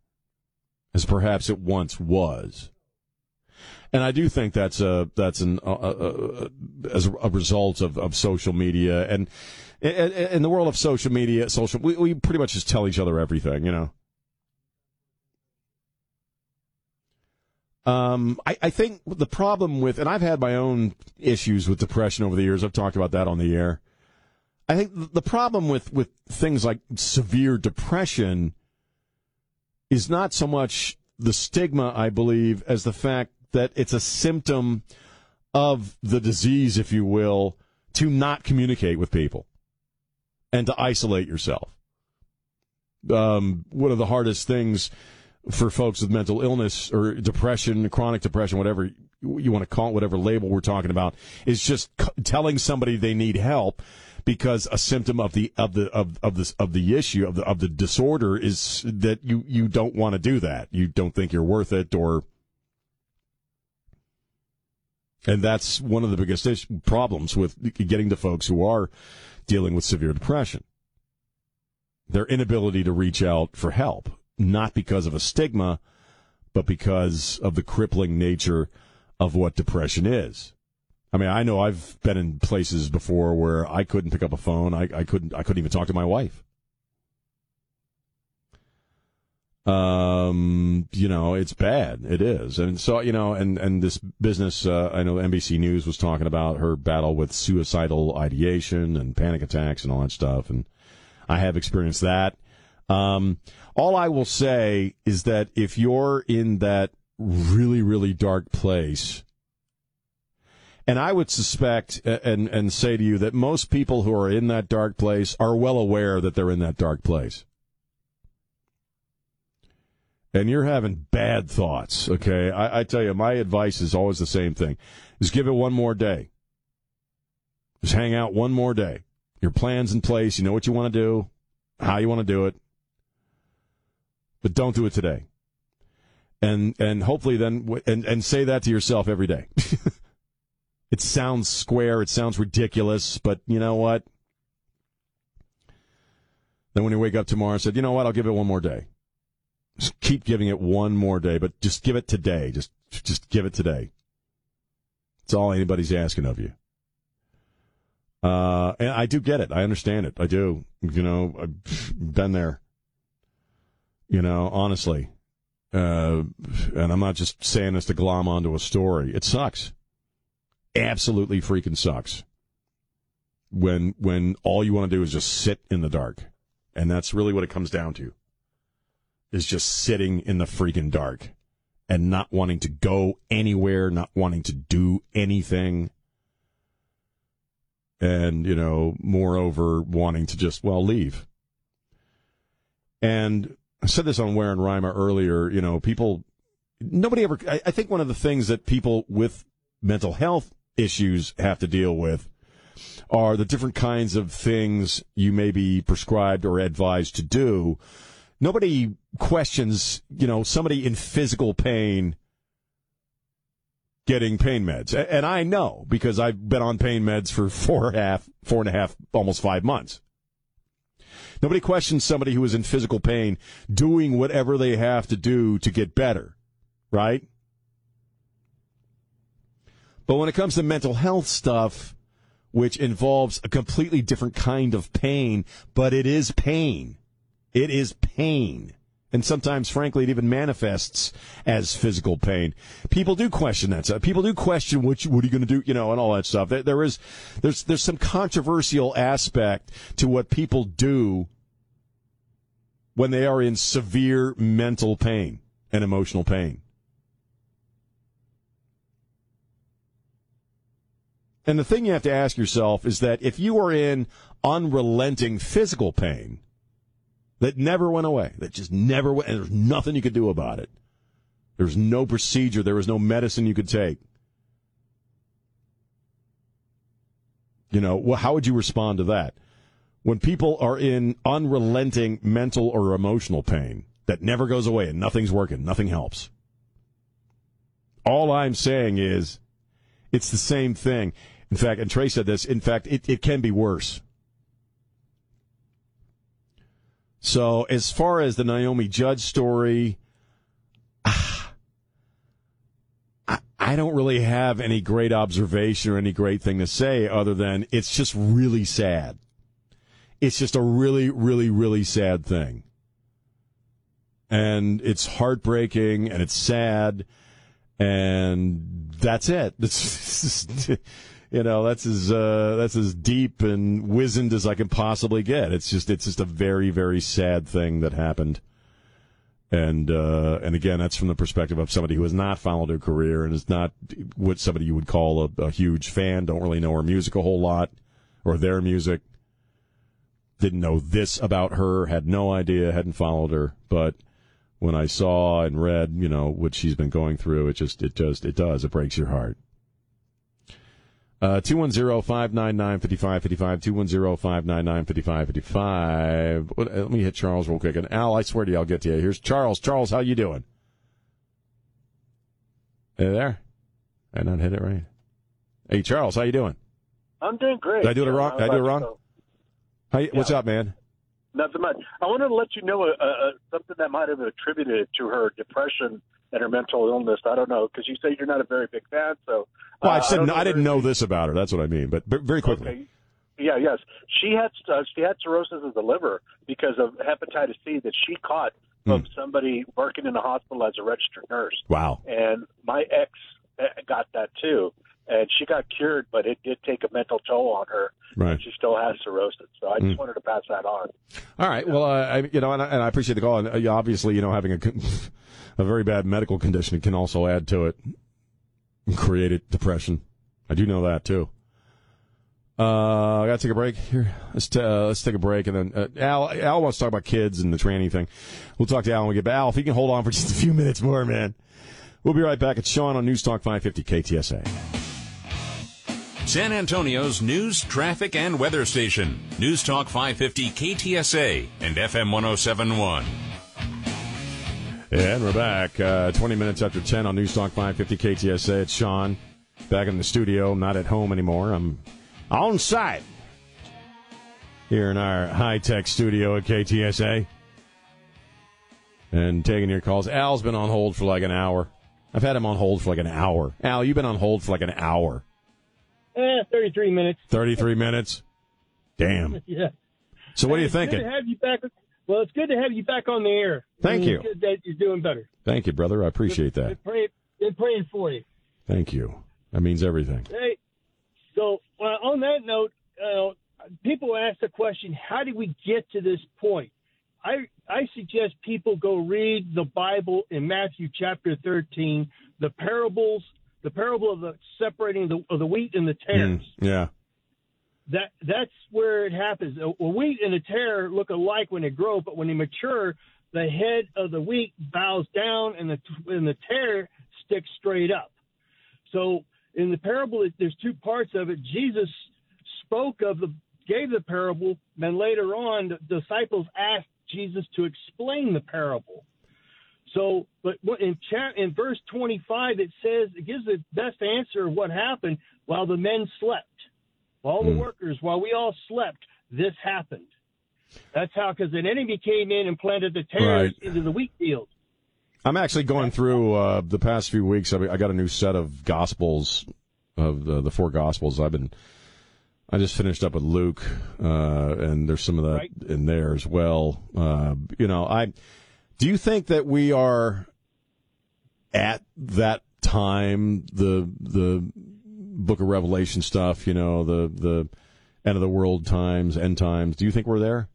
Speaker 3: as perhaps it once was. And I do think that's a that's an as a result of, of social media and in the world of social media, social we, we pretty much just tell each other everything, you know. Um, I, I think the problem with, and I've had my own issues with depression over the years. I've talked about that on the air. I think the problem with, with things like severe depression is not so much the stigma, I believe, as the fact that it's a symptom of the disease, if you will, to not communicate with people and to isolate yourself. Um, one of the hardest things for folks with mental illness or depression, chronic depression, whatever you want to call it, whatever label we're talking about, is just telling somebody they need help because a symptom of the of the of of this of the issue of the of the disorder is that you you don't want to do that. You don't think you're worth it or and that's one of the biggest problems with getting to folks who are dealing with severe depression. Their inability to reach out for help, not because of a stigma, but because of the crippling nature of what depression is. I mean, I know I've been in places before where I couldn't pick up a phone. I, I couldn't. I couldn't even talk to my wife. Um, you know, it's bad. It is, and so you know, and and this business. Uh, I know NBC News was talking about her battle with suicidal ideation and panic attacks and all that stuff, and I have experienced that. Um, all I will say is that if you're in that really, really dark place, and I would suspect and and say to you that most people who are in that dark place are well aware that they're in that dark place and you're having bad thoughts, okay, I, I, tell you, my advice is always the same thing: is give it one more day. Just hang out one more day. Your plan's in place. You know what you want to do, how you want to do it, but don't do it today. And and hopefully then and and say that to yourself every day. [LAUGHS] it sounds square. It sounds ridiculous, but you know what? Then when you wake up tomorrow, said, you know what? I'll give it one more day. Just keep giving it one more day, but just give it today. Just just give it today. It's all anybody's asking of you. Uh, and I do get it. I understand it. I do. You know, I've been there. You know, honestly. Uh, and I'm not just saying this to glom onto a story. It sucks. Absolutely freaking sucks. When when all you want to do is just sit in the dark. And that's really what it comes down to. Is just sitting in the freaking dark and not wanting to go anywhere, not wanting to do anything. And, you know, moreover, wanting to just, well, leave. And I said this on Ware and Rima earlier, you know, people, nobody ever, I, I think one of the things that people with mental health issues have to deal with are the different kinds of things you may be prescribed or advised to do. Nobody questions, you know, somebody in physical pain getting pain meds. And I know because I've been on pain meds for [LAUGHS] four and a half, four and a half, almost five months. Nobody questions somebody who is in physical pain doing whatever they have to do to get better, right? But when it comes to mental health stuff, which involves a completely different kind of pain, but it is pain. It is pain. And sometimes, frankly, it even manifests as physical pain. People do question that stuff. People do question what, what are you going to do, you know, and all that stuff. There, there is, there's, there's some controversial aspect to what people do when they are in severe mental pain and emotional pain. And the thing you have to ask yourself is that if you are in unrelenting physical pain that never went away, that just never went, and there's nothing you could do about it. There's no procedure, there was no medicine you could take. You know, well, how would you respond to that? When people are in unrelenting mental or emotional pain that never goes away and nothing's working, nothing helps. All I'm saying is it's the same thing. In fact, and Trey said this, in fact, it, it can be worse. So, as far as the Naomi Judd story, ah, I, I don't really have any great observation or any great thing to say other than it's just really sad. It's just a really, really, really sad thing. And it's heartbreaking and it's sad. And that's it. [LAUGHS] You know that's as uh, that's as deep and wizened as I can possibly get. It's just it's just a very very sad thing that happened, and uh, and again that's from the perspective of somebody who has not followed her career and is not what somebody you would call a, a huge fan. Don't really know her music a whole lot or their music. Didn't know this about her. Had no idea. Hadn't followed her, but when I saw and read, you know, what she's been going through, it just, it just, it does. It breaks your heart. Uh, 210-599-5555, 210-599-5555. Let me hit Charles real quick. And Al, I swear to you, I'll get to you. Here's Charles. Charles, how you doing? Hey there. I not hit it right. Hey, Charles, how you doing?
Speaker 10: I'm doing great.
Speaker 3: Did I do it wrong? Did I do it wrong? How you, What's up, man?
Speaker 10: Nothing much. I wanted to let you know uh, uh, something that might have attributed to her depression and her mental illness. I don't know because you say you're not a very big fan. So,
Speaker 3: well, I
Speaker 10: uh,
Speaker 3: said
Speaker 10: I,
Speaker 3: no, I didn't know this about her. That's what I mean. But, but very quickly.
Speaker 10: Okay. Yeah, yes. She had uh, she had cirrhosis of the liver because of hepatitis C that she caught from
Speaker 3: Hmm.
Speaker 10: somebody working in a hospital as a registered nurse.
Speaker 3: Wow.
Speaker 10: And my ex uh, got that too, and she got cured, but it did take a mental toll on her.
Speaker 3: Right.
Speaker 10: She still has cirrhosis. So I just
Speaker 3: Hmm.
Speaker 10: wanted to pass that on.
Speaker 3: All right. Well, uh, I, you know, and I, and I appreciate the call. And uh, obviously, you know, having a [LAUGHS] a very bad medical condition can also add to it, and create it depression. I do know that too. Uh, I got to take a break here. Let's t- uh, let's take a break, and then uh, Al Al wants to talk about kids and the tranny thing. We'll talk to Al when we get back. Al, if you can hold on for just a few minutes more, man. We'll be right back. It's Sean on News Talk 550 KTSA.
Speaker 2: San Antonio's news, traffic, and weather station. News Talk 550 KTSA and FM 1071.
Speaker 3: And we're back. Uh, 20 minutes after 10 on News Talk 550 KTSA. It's Sean back in the studio. I'm not at home anymore. I'm on site here in our high tech studio at KTSA. And taking your calls. Al's been on hold for like an hour. I've had him on hold for like an hour. Al, you've been on hold for like an hour.
Speaker 11: Eh, 33 minutes.
Speaker 3: 33 minutes? Damn. [LAUGHS]
Speaker 11: Yeah.
Speaker 3: So what are you
Speaker 11: Hey, Good
Speaker 3: thinking?
Speaker 11: to have you back. Well, it's good to have you back on the air.
Speaker 3: Thank
Speaker 11: And
Speaker 3: you.
Speaker 11: it's Good that you're doing better.
Speaker 3: Thank you, brother. I appreciate that.
Speaker 11: Been praying, been praying for you.
Speaker 3: Thank you. That means everything.
Speaker 11: Hey, so uh, on that note, uh, people ask the question, how did we get to this point? I I suggest people go read the Bible in Matthew chapter 13, the parables, the parable of the separating the, of the wheat and the tares.
Speaker 3: Mm, yeah.
Speaker 11: That that's where it happens. Uh, a, a wheat and a tare look alike when they grow, but when they mature, the head of the wheat bows down and the and the tare sticks straight up. So in the parable, there's two parts of it. Jesus spoke of the gave the parable, then later on, the disciples asked Jesus to explain the parable. So, but in in verse 25, it says it gives the best answer of what happened while the men slept, while the workers, while we all slept. This happened. That's how, because an enemy came in and planted the tares
Speaker 3: Right.
Speaker 11: into the wheat field.
Speaker 3: I'm actually going through uh, the past few weeks. I, I got a new set of Gospels of the, the four Gospels. I've been, I just finished up with Luke, uh, and there's some of that
Speaker 11: Right.
Speaker 3: in there as well. Uh, you know, I do you think that we are at that time the the Book of Revelation stuff? You know, the the end of the world times, end times. Do you think we're there?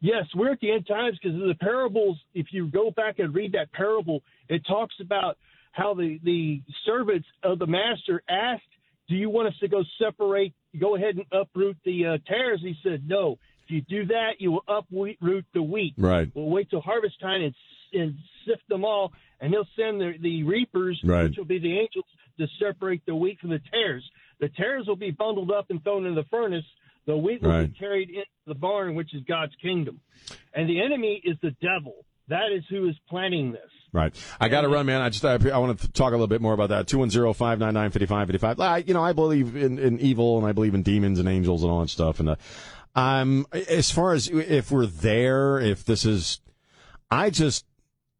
Speaker 11: Yes, we're at the end times because the parables. If you go back and read that parable, it talks about how the the servants of the master asked, "Do you want us to go separate? Go ahead and uproot the uh, tares?" He said, "No. If you do that, you will uproot the wheat.
Speaker 3: Right.
Speaker 11: We'll wait till harvest time and and sift them all, and he'll send the the reapers,
Speaker 3: Right.
Speaker 11: which will be the angels, to separate the wheat from the tares. The tares will be bundled up and thrown in the furnace. The wheat will
Speaker 3: Right.
Speaker 11: be carried into the barn, which is God's kingdom. And the enemy is the devil. That is who is planning this.
Speaker 3: Right. I got to run, man. I just I, I want to talk a little bit more about that. 210-599-5555. I, you know, I believe in, in evil and I believe in demons and angels and all that stuff. And uh, um, as far as if we're there, if this is, I just,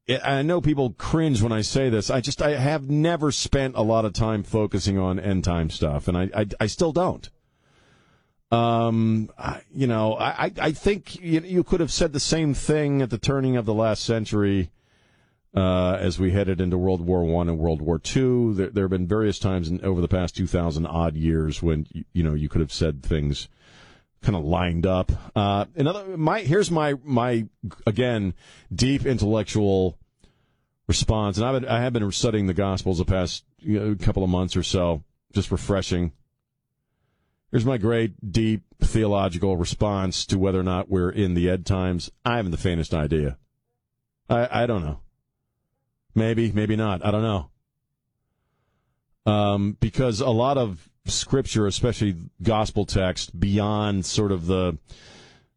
Speaker 3: I know people cringe when I say this. I just, I have never spent a lot of time focusing on end time stuff, and I, I, I still don't. Um, I- you know, I, I- think you, you could have said the same thing at the turning of the last century, uh, as we headed into World War One and World War Two. There, there have been various times in, over the past two thousand odd years when you, you know you could have said things kind of lined up. Uh, another, my here's my my again deep intellectual response, and I've been, I have been studying the Gospels the past you know, couple of months or so, just refreshing. Here's my great, deep theological response to whether or not we're in the end times. I haven't the faintest idea. I, I don't know. Maybe, maybe not. I don't know. Um, because a lot of scripture, especially gospel text, beyond sort of the,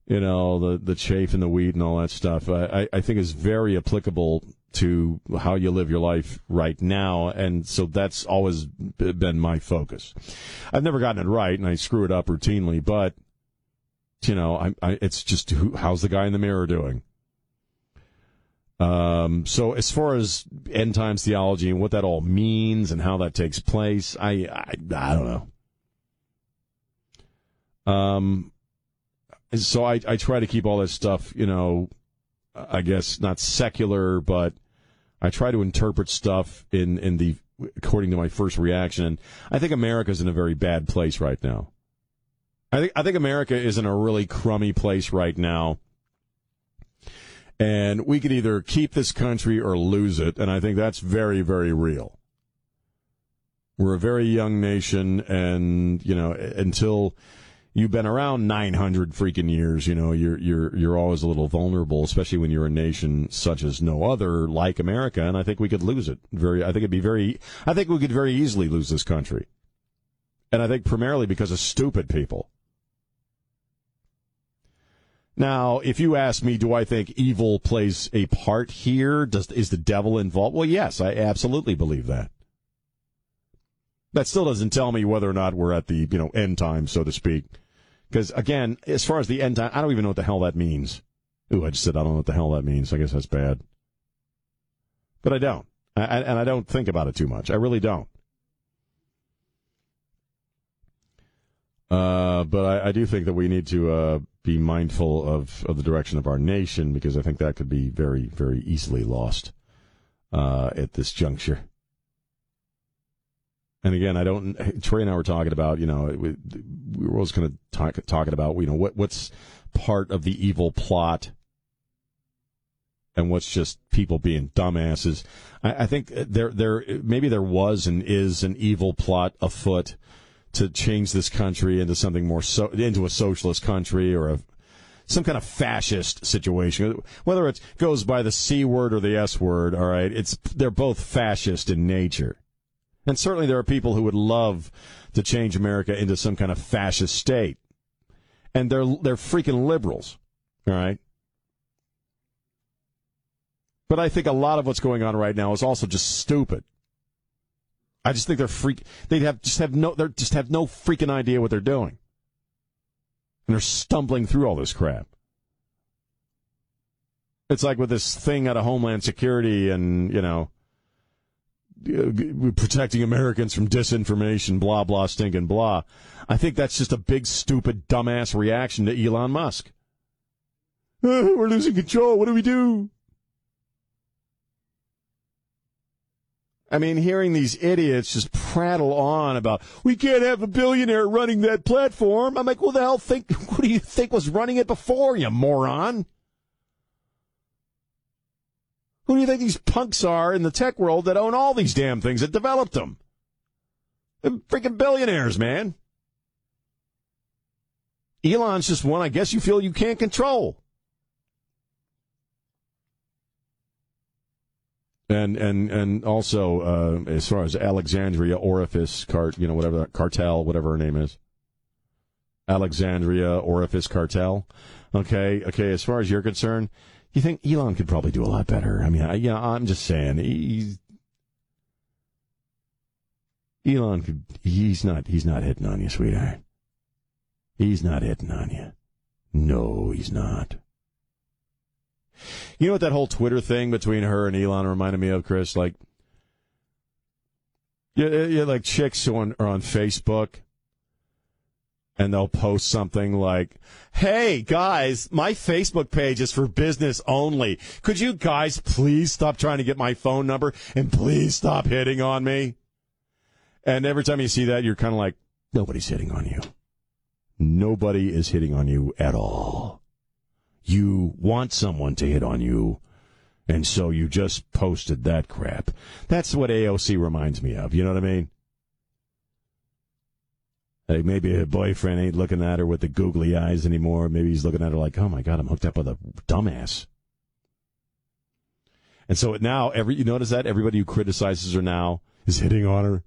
Speaker 3: you know, the, the chaff and the wheat and all that stuff, I, I- think is very applicable to how you live your life right now. And so that's always been my focus. I've never gotten it right and I screw it up routinely, but, you know, I, I, it's just who, how's the guy in the mirror doing? Um, so as far as end times theology and what that all means and how that takes place, I, I, I don't know. Um, so I, I try to keep all this stuff, you know, I guess not secular, but I try to interpret stuff in, in the, according to my first reaction. I think America's in a very bad place right now. I think, I think America is in a really crummy place right now. And we could either keep this country or lose it. And I think that's very, very real. We're a very young nation. And, you know, until you've been around 900 freaking years, you know, you're, you're, you're always a little vulnerable, especially when you're a nation such as no other like America. And I think we could lose it very, I think it'd be very, I think we could very easily lose this country. And I think primarily because of stupid people. Now, if you ask me, do I think evil plays a part here? Does is the devil involved? Well, yes, I absolutely believe that. That still doesn't tell me whether or not we're at the you know end time, so to speak. Because again, as far as the end time, I don't even know what the hell that means. Ooh, I just said I don't know what the hell that means. I guess that's bad. But I don't, I, I- and I don't think about it too much. I really don't. Uh, but I, I do think that we need to uh, be mindful of, of the direction of our nation because I think that could be very, very easily lost uh, at this juncture. And again, I don't. Trey and I were talking about, you know, we, we were always kind of talk, talking about, you know, what what's part of the evil plot and what's just people being dumbasses. I, I think there there maybe there was and is an evil plot afoot to change this country into something more so into a socialist country or a some kind of fascist situation. Whether it goes by the C word or the S word, all right, it's they're both fascist in nature. And certainly there are people who would love to change America into some kind of fascist state. And they're they're freaking liberals. All right. But I think a lot of what's going on right now is also just stupid. I just think they're freak they have just have no they just have no freaking idea what they're doing. And they're stumbling through all this crap. It's like with this thing out of Homeland Security and, you know, uh, protecting Americans from disinformation, blah, blah, stinking blah. I think that's just a big, stupid, dumbass reaction to Elon Musk. [LAUGHS] We're losing control. What do we do? I mean, hearing these idiots just prattle on about we can't have a billionaire running that platform. I'm like, well, the hell think? [LAUGHS] What do you think was running it before, you moron? Who do you think these punks are in the tech world that own all these damn things that developed them? They're freaking billionaires, man. Elon's just one I guess you feel you can't control. And and and also uh, as far as Alexandria Orifice cart, you know whatever that cartel, whatever her name is. Alexandria Orifice Cartel. Okay, okay. As far as you're concerned, you think Elon could probably do a lot better. I mean, know, I'm just saying he's Elon. He's not. He's not hitting on you, sweetheart. He's not hitting on you. No, he's not. You know what that whole Twitter thing between her and Elon reminded me of, Chris? Like, yeah, yeah, like chicks who are on Facebook and they'll post something like, Hey guys, my Facebook page is for business only. Could you guys please stop trying to get my phone number and please stop hitting on me? And every time you see that, you're kind of like, nobody's hitting on you. Nobody is hitting on you at all. You want someone to hit on you. And so you just posted that crap. That's what AOC reminds me of. You know what I mean? Like maybe her boyfriend ain't looking at her with the googly eyes anymore. Maybe he's looking at her like, oh my God, I'm hooked up with a dumbass. And so now, every you notice that everybody who criticizes her now is hitting on her.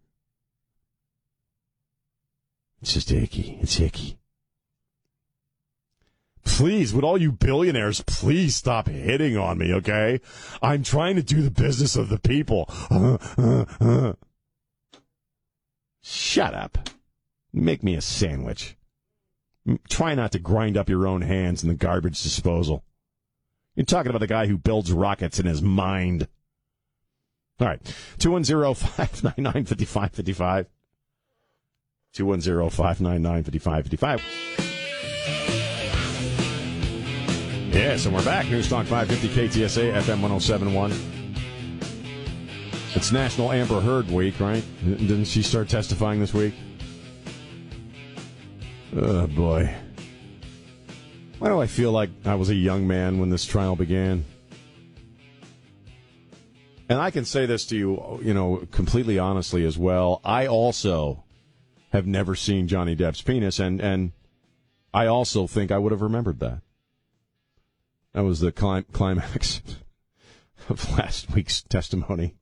Speaker 3: It's just icky. It's icky. Please, would all you billionaires please stop hitting on me, okay? I'm trying to do the business of the people. Shut up. Make me a sandwich. Try not to grind up your own hands in the garbage disposal. You're talking about the guy who builds rockets in his mind. All right. 210-599-5555. 210-599-5555. Yes, and we're back. News Talk 550 KTSA FM 1071. It's National Amber Heard Week, right? Didn't she start testifying this week? Oh, boy. Why do I feel like I was a young man when this trial began? And I can say this to you, you know, completely honestly as well. I also have never seen Johnny Depp's penis, and, and I also think I would have remembered that. That was the clim- climax [LAUGHS] of last week's testimony.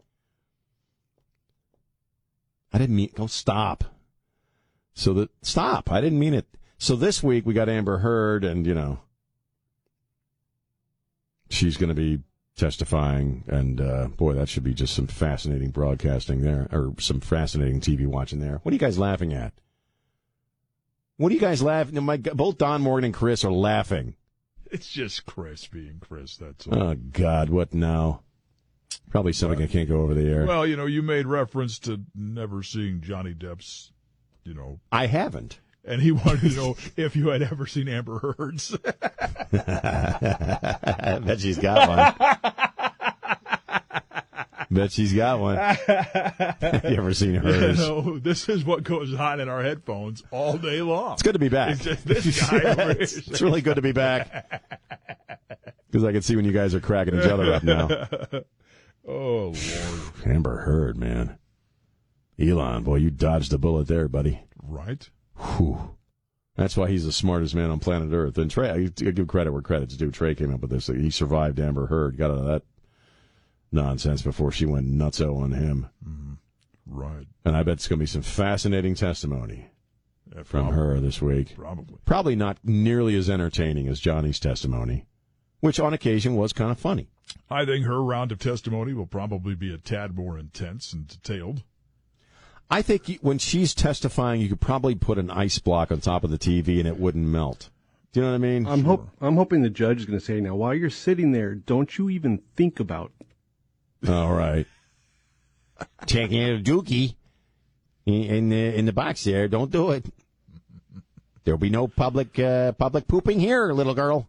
Speaker 3: I didn't mean, go oh, stop. So that stop. I didn't mean it. So this week we got Amber Heard, and you know, she's going to be testifying, and uh, boy, that should be just some fascinating broadcasting there, or some fascinating TV watching there. What are you guys laughing at? What are you guys laughing? My, both Don Morgan and Chris are laughing.
Speaker 7: It's just Chris being Chris. That's all.
Speaker 3: Oh God, what now? Probably something I can't go over the air.
Speaker 7: Well, you know, you made reference to never seeing Johnny Depp's, you know,
Speaker 3: I haven't.
Speaker 7: and he wanted to [LAUGHS] know if you had ever seen Amber Heard's. [LAUGHS]
Speaker 3: I bet she's got one. [LAUGHS] [LAUGHS] bet she's got one. [LAUGHS] you ever seen
Speaker 7: You
Speaker 3: hers?
Speaker 7: know, this is what goes on in our headphones all day long.
Speaker 3: It's good to be back.
Speaker 7: It's just this guy [LAUGHS] over
Speaker 3: it's, it's really good to be back. Because I can see when you guys are cracking each other up now.
Speaker 7: Oh Lord!
Speaker 3: Amber Heard, man. Elon, boy, you dodged a bullet there, buddy.
Speaker 7: Right?
Speaker 3: Whew. That's why he's the smartest man on planet Earth. And Trey, I give credit where credit's due. Trey came up with this. He survived Amber Heard, got out of that nonsense before she went nutso on him. Mm-hmm.
Speaker 7: Right.
Speaker 3: And I bet it's going to be some fascinating testimony
Speaker 7: Yeah,
Speaker 3: from her this week.
Speaker 7: Probably.
Speaker 3: Probably not nearly as entertaining as Johnny's testimony, which on occasion was kind of funny.
Speaker 7: I think her round of testimony will probably be a tad more intense and detailed.
Speaker 3: I think when she's testifying, you could probably put an ice block on top of the TV and it wouldn't melt. Do you know what I mean?
Speaker 4: I'm hope I'm hoping the judge is going to say now while you're sitting there, don't you even think about
Speaker 3: All right. Out a dookie in, in the in the box there. Don't do it. There'll be no public uh, public pooping here, little girl.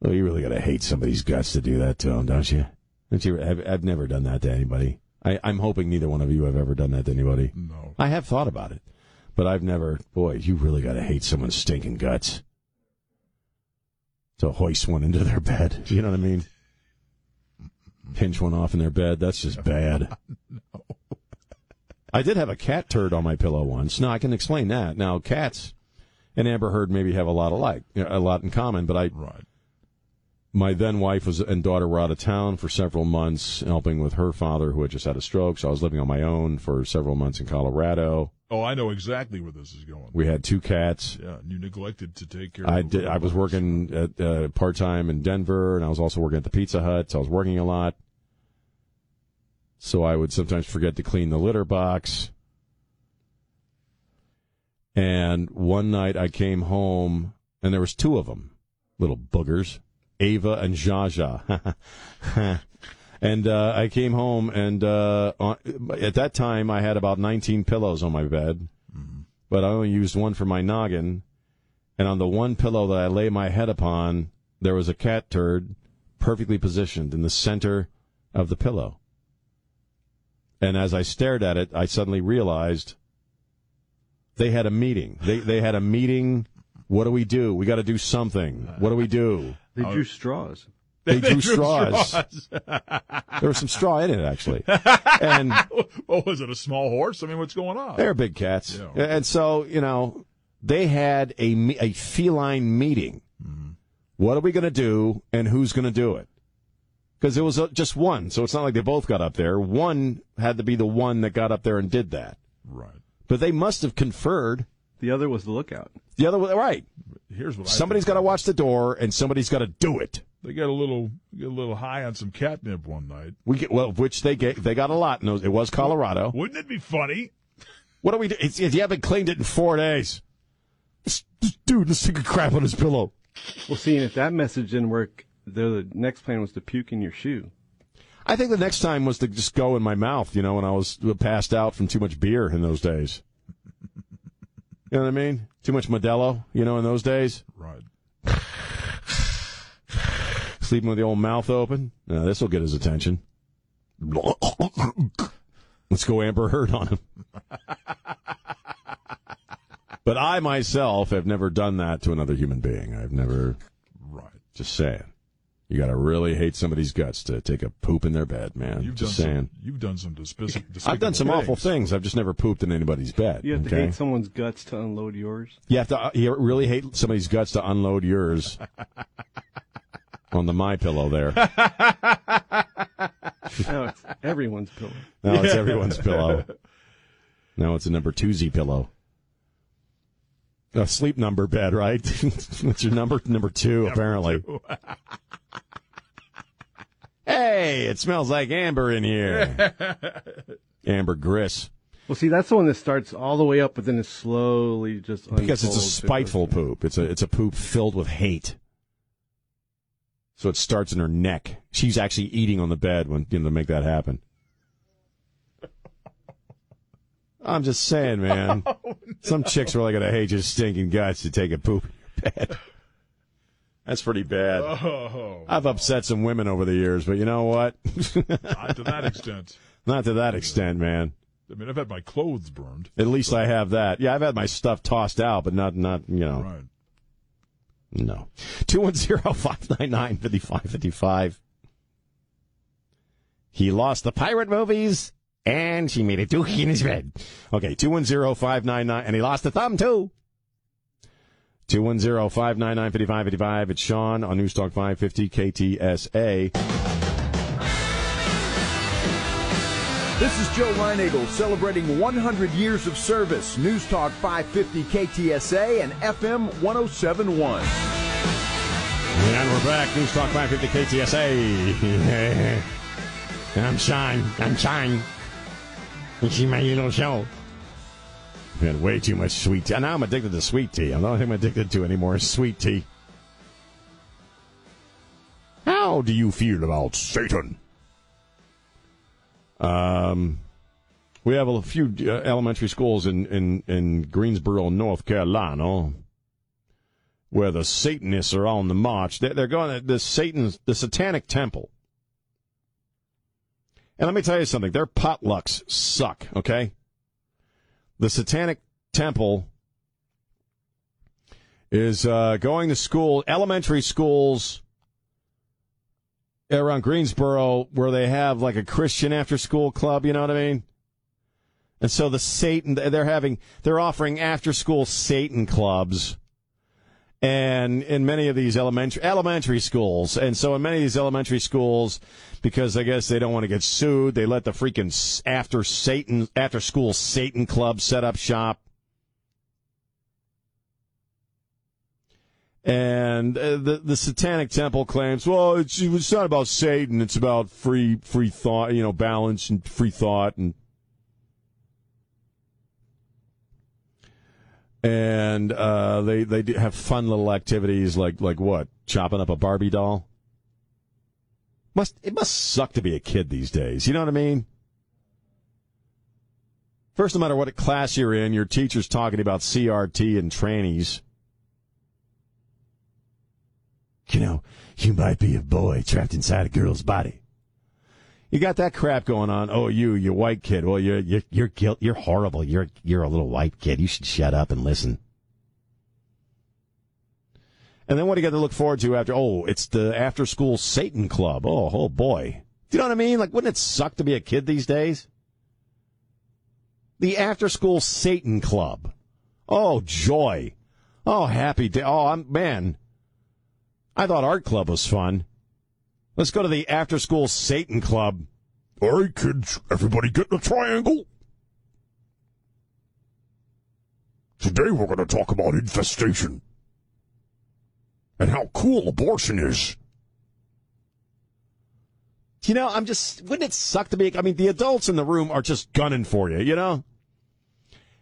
Speaker 3: Well, you really got to hate somebody's guts to do that to them, don't you? Don't you? I've, I've never done that to anybody. I, I'm hoping neither one of you have ever done that to anybody.
Speaker 7: No.
Speaker 3: I have thought about it, but I've never. Boy, you really got to hate someone's stinking guts to hoist one into their bed. [LAUGHS] You know what I mean? Pinch one off in their bed. That's just bad. [LAUGHS] I did have a cat turd on my pillow once. Now I can explain that. Now cats and Amber Heard maybe have a lot alike, a lot in common, but I.
Speaker 7: Right.
Speaker 3: My then wife was and daughter were out of town for several months, helping with her father who had just had a stroke. So I was living on my own for several months in Colorado.
Speaker 7: Oh, I know exactly where this is going.
Speaker 3: We had two cats.
Speaker 7: Yeah, and you neglected to take care. of I
Speaker 3: did. I was working at uh, part time in Denver, and I was also working at the Pizza Hut. So I was working a lot. So I would sometimes forget to clean the litter box. And one night I came home, and there was two of them, little boogers, Ava and Jaja. [LAUGHS] and uh, I came home, and uh, on, at that time I had about 19 pillows on my bed, but I only used one for my noggin and on the one pillow that I lay my head upon, there was a cat turd perfectly positioned in the center of the pillow. And as I stared at it, I suddenly realized they had a meeting. They they had a meeting. What do we do? We got to do something. What do we do?
Speaker 4: They drew straws.
Speaker 3: They drew
Speaker 7: drew
Speaker 3: straws.
Speaker 7: straws. [LAUGHS]
Speaker 3: there was some straw in it actually, [LAUGHS] and
Speaker 7: was it a small horse? I mean, what's going on?
Speaker 3: They're big cats,
Speaker 7: Yeah.
Speaker 3: and so you know they had a a feline meeting. What are we going to do, and who's going to do it? Because it was uh, just one, so it's not like they both got up there. One had to be the one that got up there and did that.
Speaker 7: Right.
Speaker 3: But they must have conferred.
Speaker 4: The other was the lookout.
Speaker 3: The other, one- right?
Speaker 7: Here's what
Speaker 3: Somebody's got to watch the door, and somebody's got to do it.
Speaker 7: They got a little get a little high on some catnip one night.
Speaker 3: We get well, which they get. They got a lot. In those, it was Colorado.
Speaker 7: Wouldn't it be funny?
Speaker 3: What do we do? It's, you haven't cleaned it in four days. This- this Dude, let's take a crap on his pillow.
Speaker 4: Well, seeing if that message didn't work, the next plan was to puke in your shoe.
Speaker 3: I think the next time was to just go in my mouth, you know, when I was passed out from too much beer in those days. You know what I mean? Too much Modelo, you know, in those days.
Speaker 7: Right.
Speaker 3: Sleeping with the old mouth open. Now, this will get his attention. Let's go Amber Heard on him. but I myself have never done that to another human being. I've never.
Speaker 7: Right.
Speaker 3: Just saying. You got to really hate somebody's guts to take a poop in their bed, man.
Speaker 7: You've
Speaker 3: just
Speaker 7: done
Speaker 3: saying.
Speaker 7: some. You've done some despic- [LAUGHS]
Speaker 3: I've done some awful things. I've just never pooped in anybody's bed.
Speaker 4: You have to hate someone's guts to unload yours.
Speaker 3: You have to. uh, You really hate somebody's guts to unload yours [LAUGHS] on the my pillow there.
Speaker 4: no, it's everyone's pillow.
Speaker 3: Now it's everyone's pillow. Now it's [LAUGHS] a number two Z pillow. A sleep number bed, right? That's your number number two, apparently. Hey, it smells like amber in here. [LAUGHS] amber gris.
Speaker 4: Well, see, that's the one that starts all the way up, but then it slowly just
Speaker 3: Because it's a spiteful poop. It's a it's a poop filled with hate. So it starts in her neck. She's actually eating on the bed when you know to make that happen. I'm just saying, man. [LAUGHS] Oh, Some chicks really gonna hate your stinking guts to take a poop in your bed. That's pretty bad.
Speaker 7: Oh,
Speaker 3: I've upset some women over the years, but you know what? [LAUGHS]
Speaker 7: not to that extent.
Speaker 3: Not to that extent, man.
Speaker 7: I mean, I've had my clothes burned.
Speaker 3: At least I have that. Yeah, I've had my stuff tossed out, but not, not, you know.
Speaker 7: Right.
Speaker 3: No. 210-599-5555. He lost the pirate movies, and she made a dookie in his bed. Okay, 210-599, and he lost the thumb, too. 210-599-5555. It's Sean on News Talk 550 KTSA.
Speaker 12: This is Joe Reinagle celebrating 100 years of service. News Talk 550 KTSA and FM 1071.
Speaker 3: And we're back. News Talk 550 KTSA. [LAUGHS] I'm Sean. I'm Sean. You see my little show. I've way too much sweet tea. Now I'm addicted to sweet tea. I'm not I'm addicted to anymore sweet tea. How do you feel about Satan? Um, we have a few uh, elementary schools in, in, in Greensboro, North Carolina, where the Satanists are on the march. They're, they're going to the Satan's the Satanic Temple. And let me tell you something: their potlucks suck. Okay, the Satanic Temple is uh, going to school, elementary schools around Greensboro where they have like a Christian after school club, you know what I mean? And so the Satan they're having they're offering after school Satan clubs and in many of these elementary elementary schools. And so in many of these elementary schools because I guess they don't want to get sued, they let the freaking after Satan after school Satan club set up shop. And uh, the the Satanic Temple claims, well, it's it's not about Satan. It's about free free thought, you know, balance and free thought, and and uh, they they do have fun little activities like like what chopping up a Barbie doll. Must it must suck to be a kid these days? You know what I mean? First, no matter what class you're in, your teacher's talking about CRT and trannies. You know, you might be a boy trapped inside a girl's body. You got that crap going on. Oh, you, you white kid. Well, you're you're you're guilt. You're horrible. You're you're a little white kid. You should shut up and listen. And then what do you got to look forward to after? Oh, it's the after school Satan club. Oh, oh boy. Do you know what I mean? Like, wouldn't it suck to be a kid these days? The after school Satan club. Oh, joy. Oh, happy day. Oh, I'm, man. I thought art club was fun. Let's go to the after school Satan club. All right, kids, everybody get in a triangle. Today we're going to talk about infestation and how cool abortion is. You know, I'm just, wouldn't it suck to be, I mean, the adults in the room are just gunning for you, you know?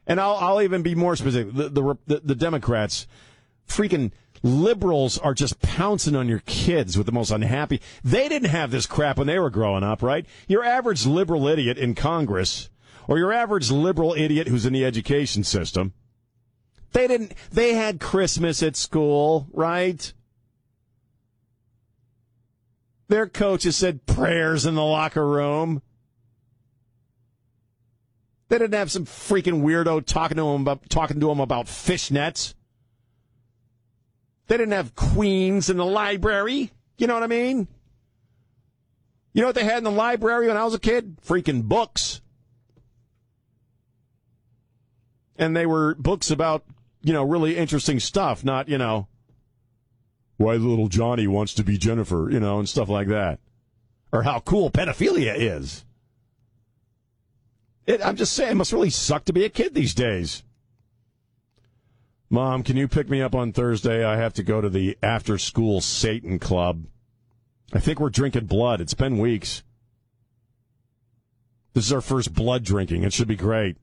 Speaker 3: And I'll, I'll even be more specific. The, the, the, the Democrats, freaking liberals are just pouncing on your kids with the most unhappy. They didn't have this crap when they were growing up, right? Your average liberal idiot in Congress, or your average liberal idiot who's in the education system, they didn't, they had Christmas at school, right? Their coaches said prayers in the locker room. They didn't have some freaking weirdo talking to them about, talking to them about fishnets. They didn't have queens in the library. You know what I mean? You know what they had in the library when I was a kid? Freaking books. And they were books about, you know, really interesting stuff, not, you know, why little Johnny wants to be Jennifer, you know, and stuff like that. Or how cool pedophilia is. It, I'm just saying, it must really suck to be a kid these days. Mom, can you pick me up on Thursday? I have to go to the after school Satan Club. I think we're drinking blood. It's been weeks. This is our first blood drinking. It should be great.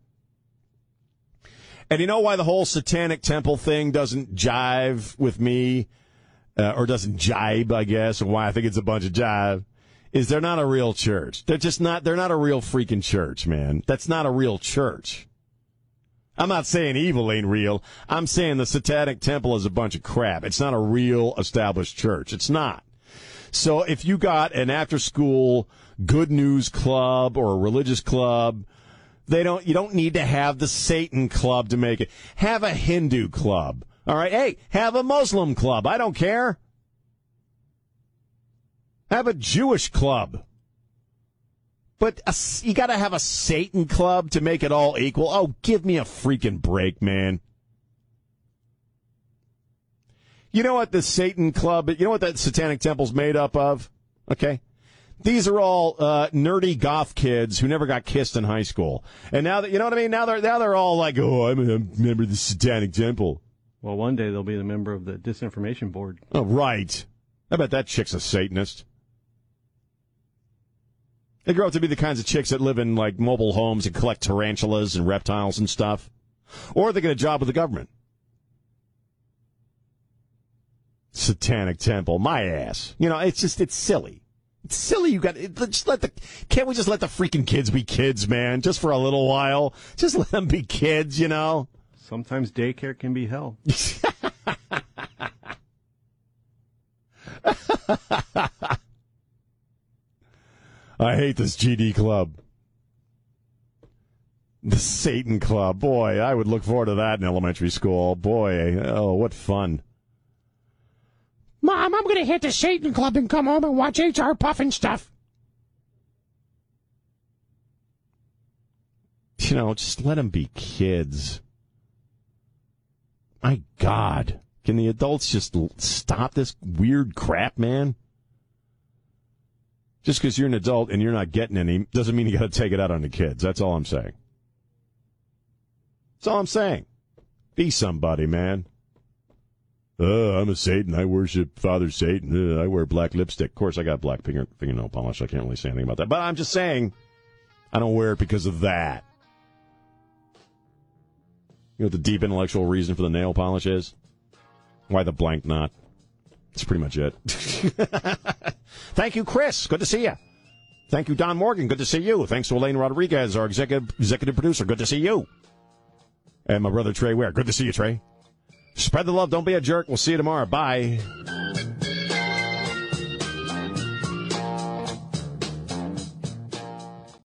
Speaker 3: And you know why the whole satanic temple thing doesn't jive with me, uh, or doesn't jibe, I guess, and why I think it's a bunch of jive, is they're not a real church. They're just not, they're not a real freaking church, man. That's not a real church. I'm not saying evil ain't real. I'm saying the Satanic Temple is a bunch of crap. It's not a real established church. It's not. So if you got an after school good news club or a religious club, they don't you don't need to have the Satan club to make it. Have a Hindu club. All right. Hey, have a Muslim club. I don't care. Have a Jewish club. But a, you got to have a Satan club to make it all equal. Oh, give me a freaking break, man. You know what the Satan club, you know what that satanic temple's made up of? Okay. These are all uh, nerdy goth kids who never got kissed in high school, and now that you know what I mean. Now they're now they're all like, "Oh, I'm a member of the Satanic Temple."
Speaker 4: Well, one day they'll be the member of the disinformation board.
Speaker 3: Oh, right. I bet that chick's a Satanist. They grow up to be the kinds of chicks that live in like mobile homes and collect tarantulas and reptiles and stuff, or they get a job with the government. Satanic Temple, my ass. You know, it's just it's silly. It's silly. You got just let the. Can't we just let the freaking kids be kids, man? Just for a little while. Just let them be kids. You know.
Speaker 4: Sometimes daycare can be hell. [LAUGHS] [LAUGHS]
Speaker 3: I hate this GD club. The Satan Club. Boy, I would look forward to that in elementary school. Boy, oh, what fun.
Speaker 13: Mom, I'm going to hit the Satan Club and come home and watch HR Pufnstuf.
Speaker 3: You know, just let them be kids. My God. Can the adults just stop this weird crap, man? Just because you're an adult and you're not getting any doesn't mean you got to take it out on the kids. That's all I'm saying. That's all I'm saying. Be somebody, man. Uh, I'm a Satan. I worship Father Satan. Uh, I wear black lipstick. Of course, I got black finger, fingernail polish. I can't really say anything about that. But I'm just saying, I don't wear it because of that. You know what the deep intellectual reason for the nail polish is? Why the blank knot? That's pretty much it. [LAUGHS] Thank you, Chris. Good to see you. Thank you, Don Morgan. Good to see you. Thanks to Elaine Rodriguez, our executive executive producer. Good to see you. And my brother Trey Ware. Good to see you, Trey. Spread the love. Don't be a jerk. We'll see you tomorrow. Bye.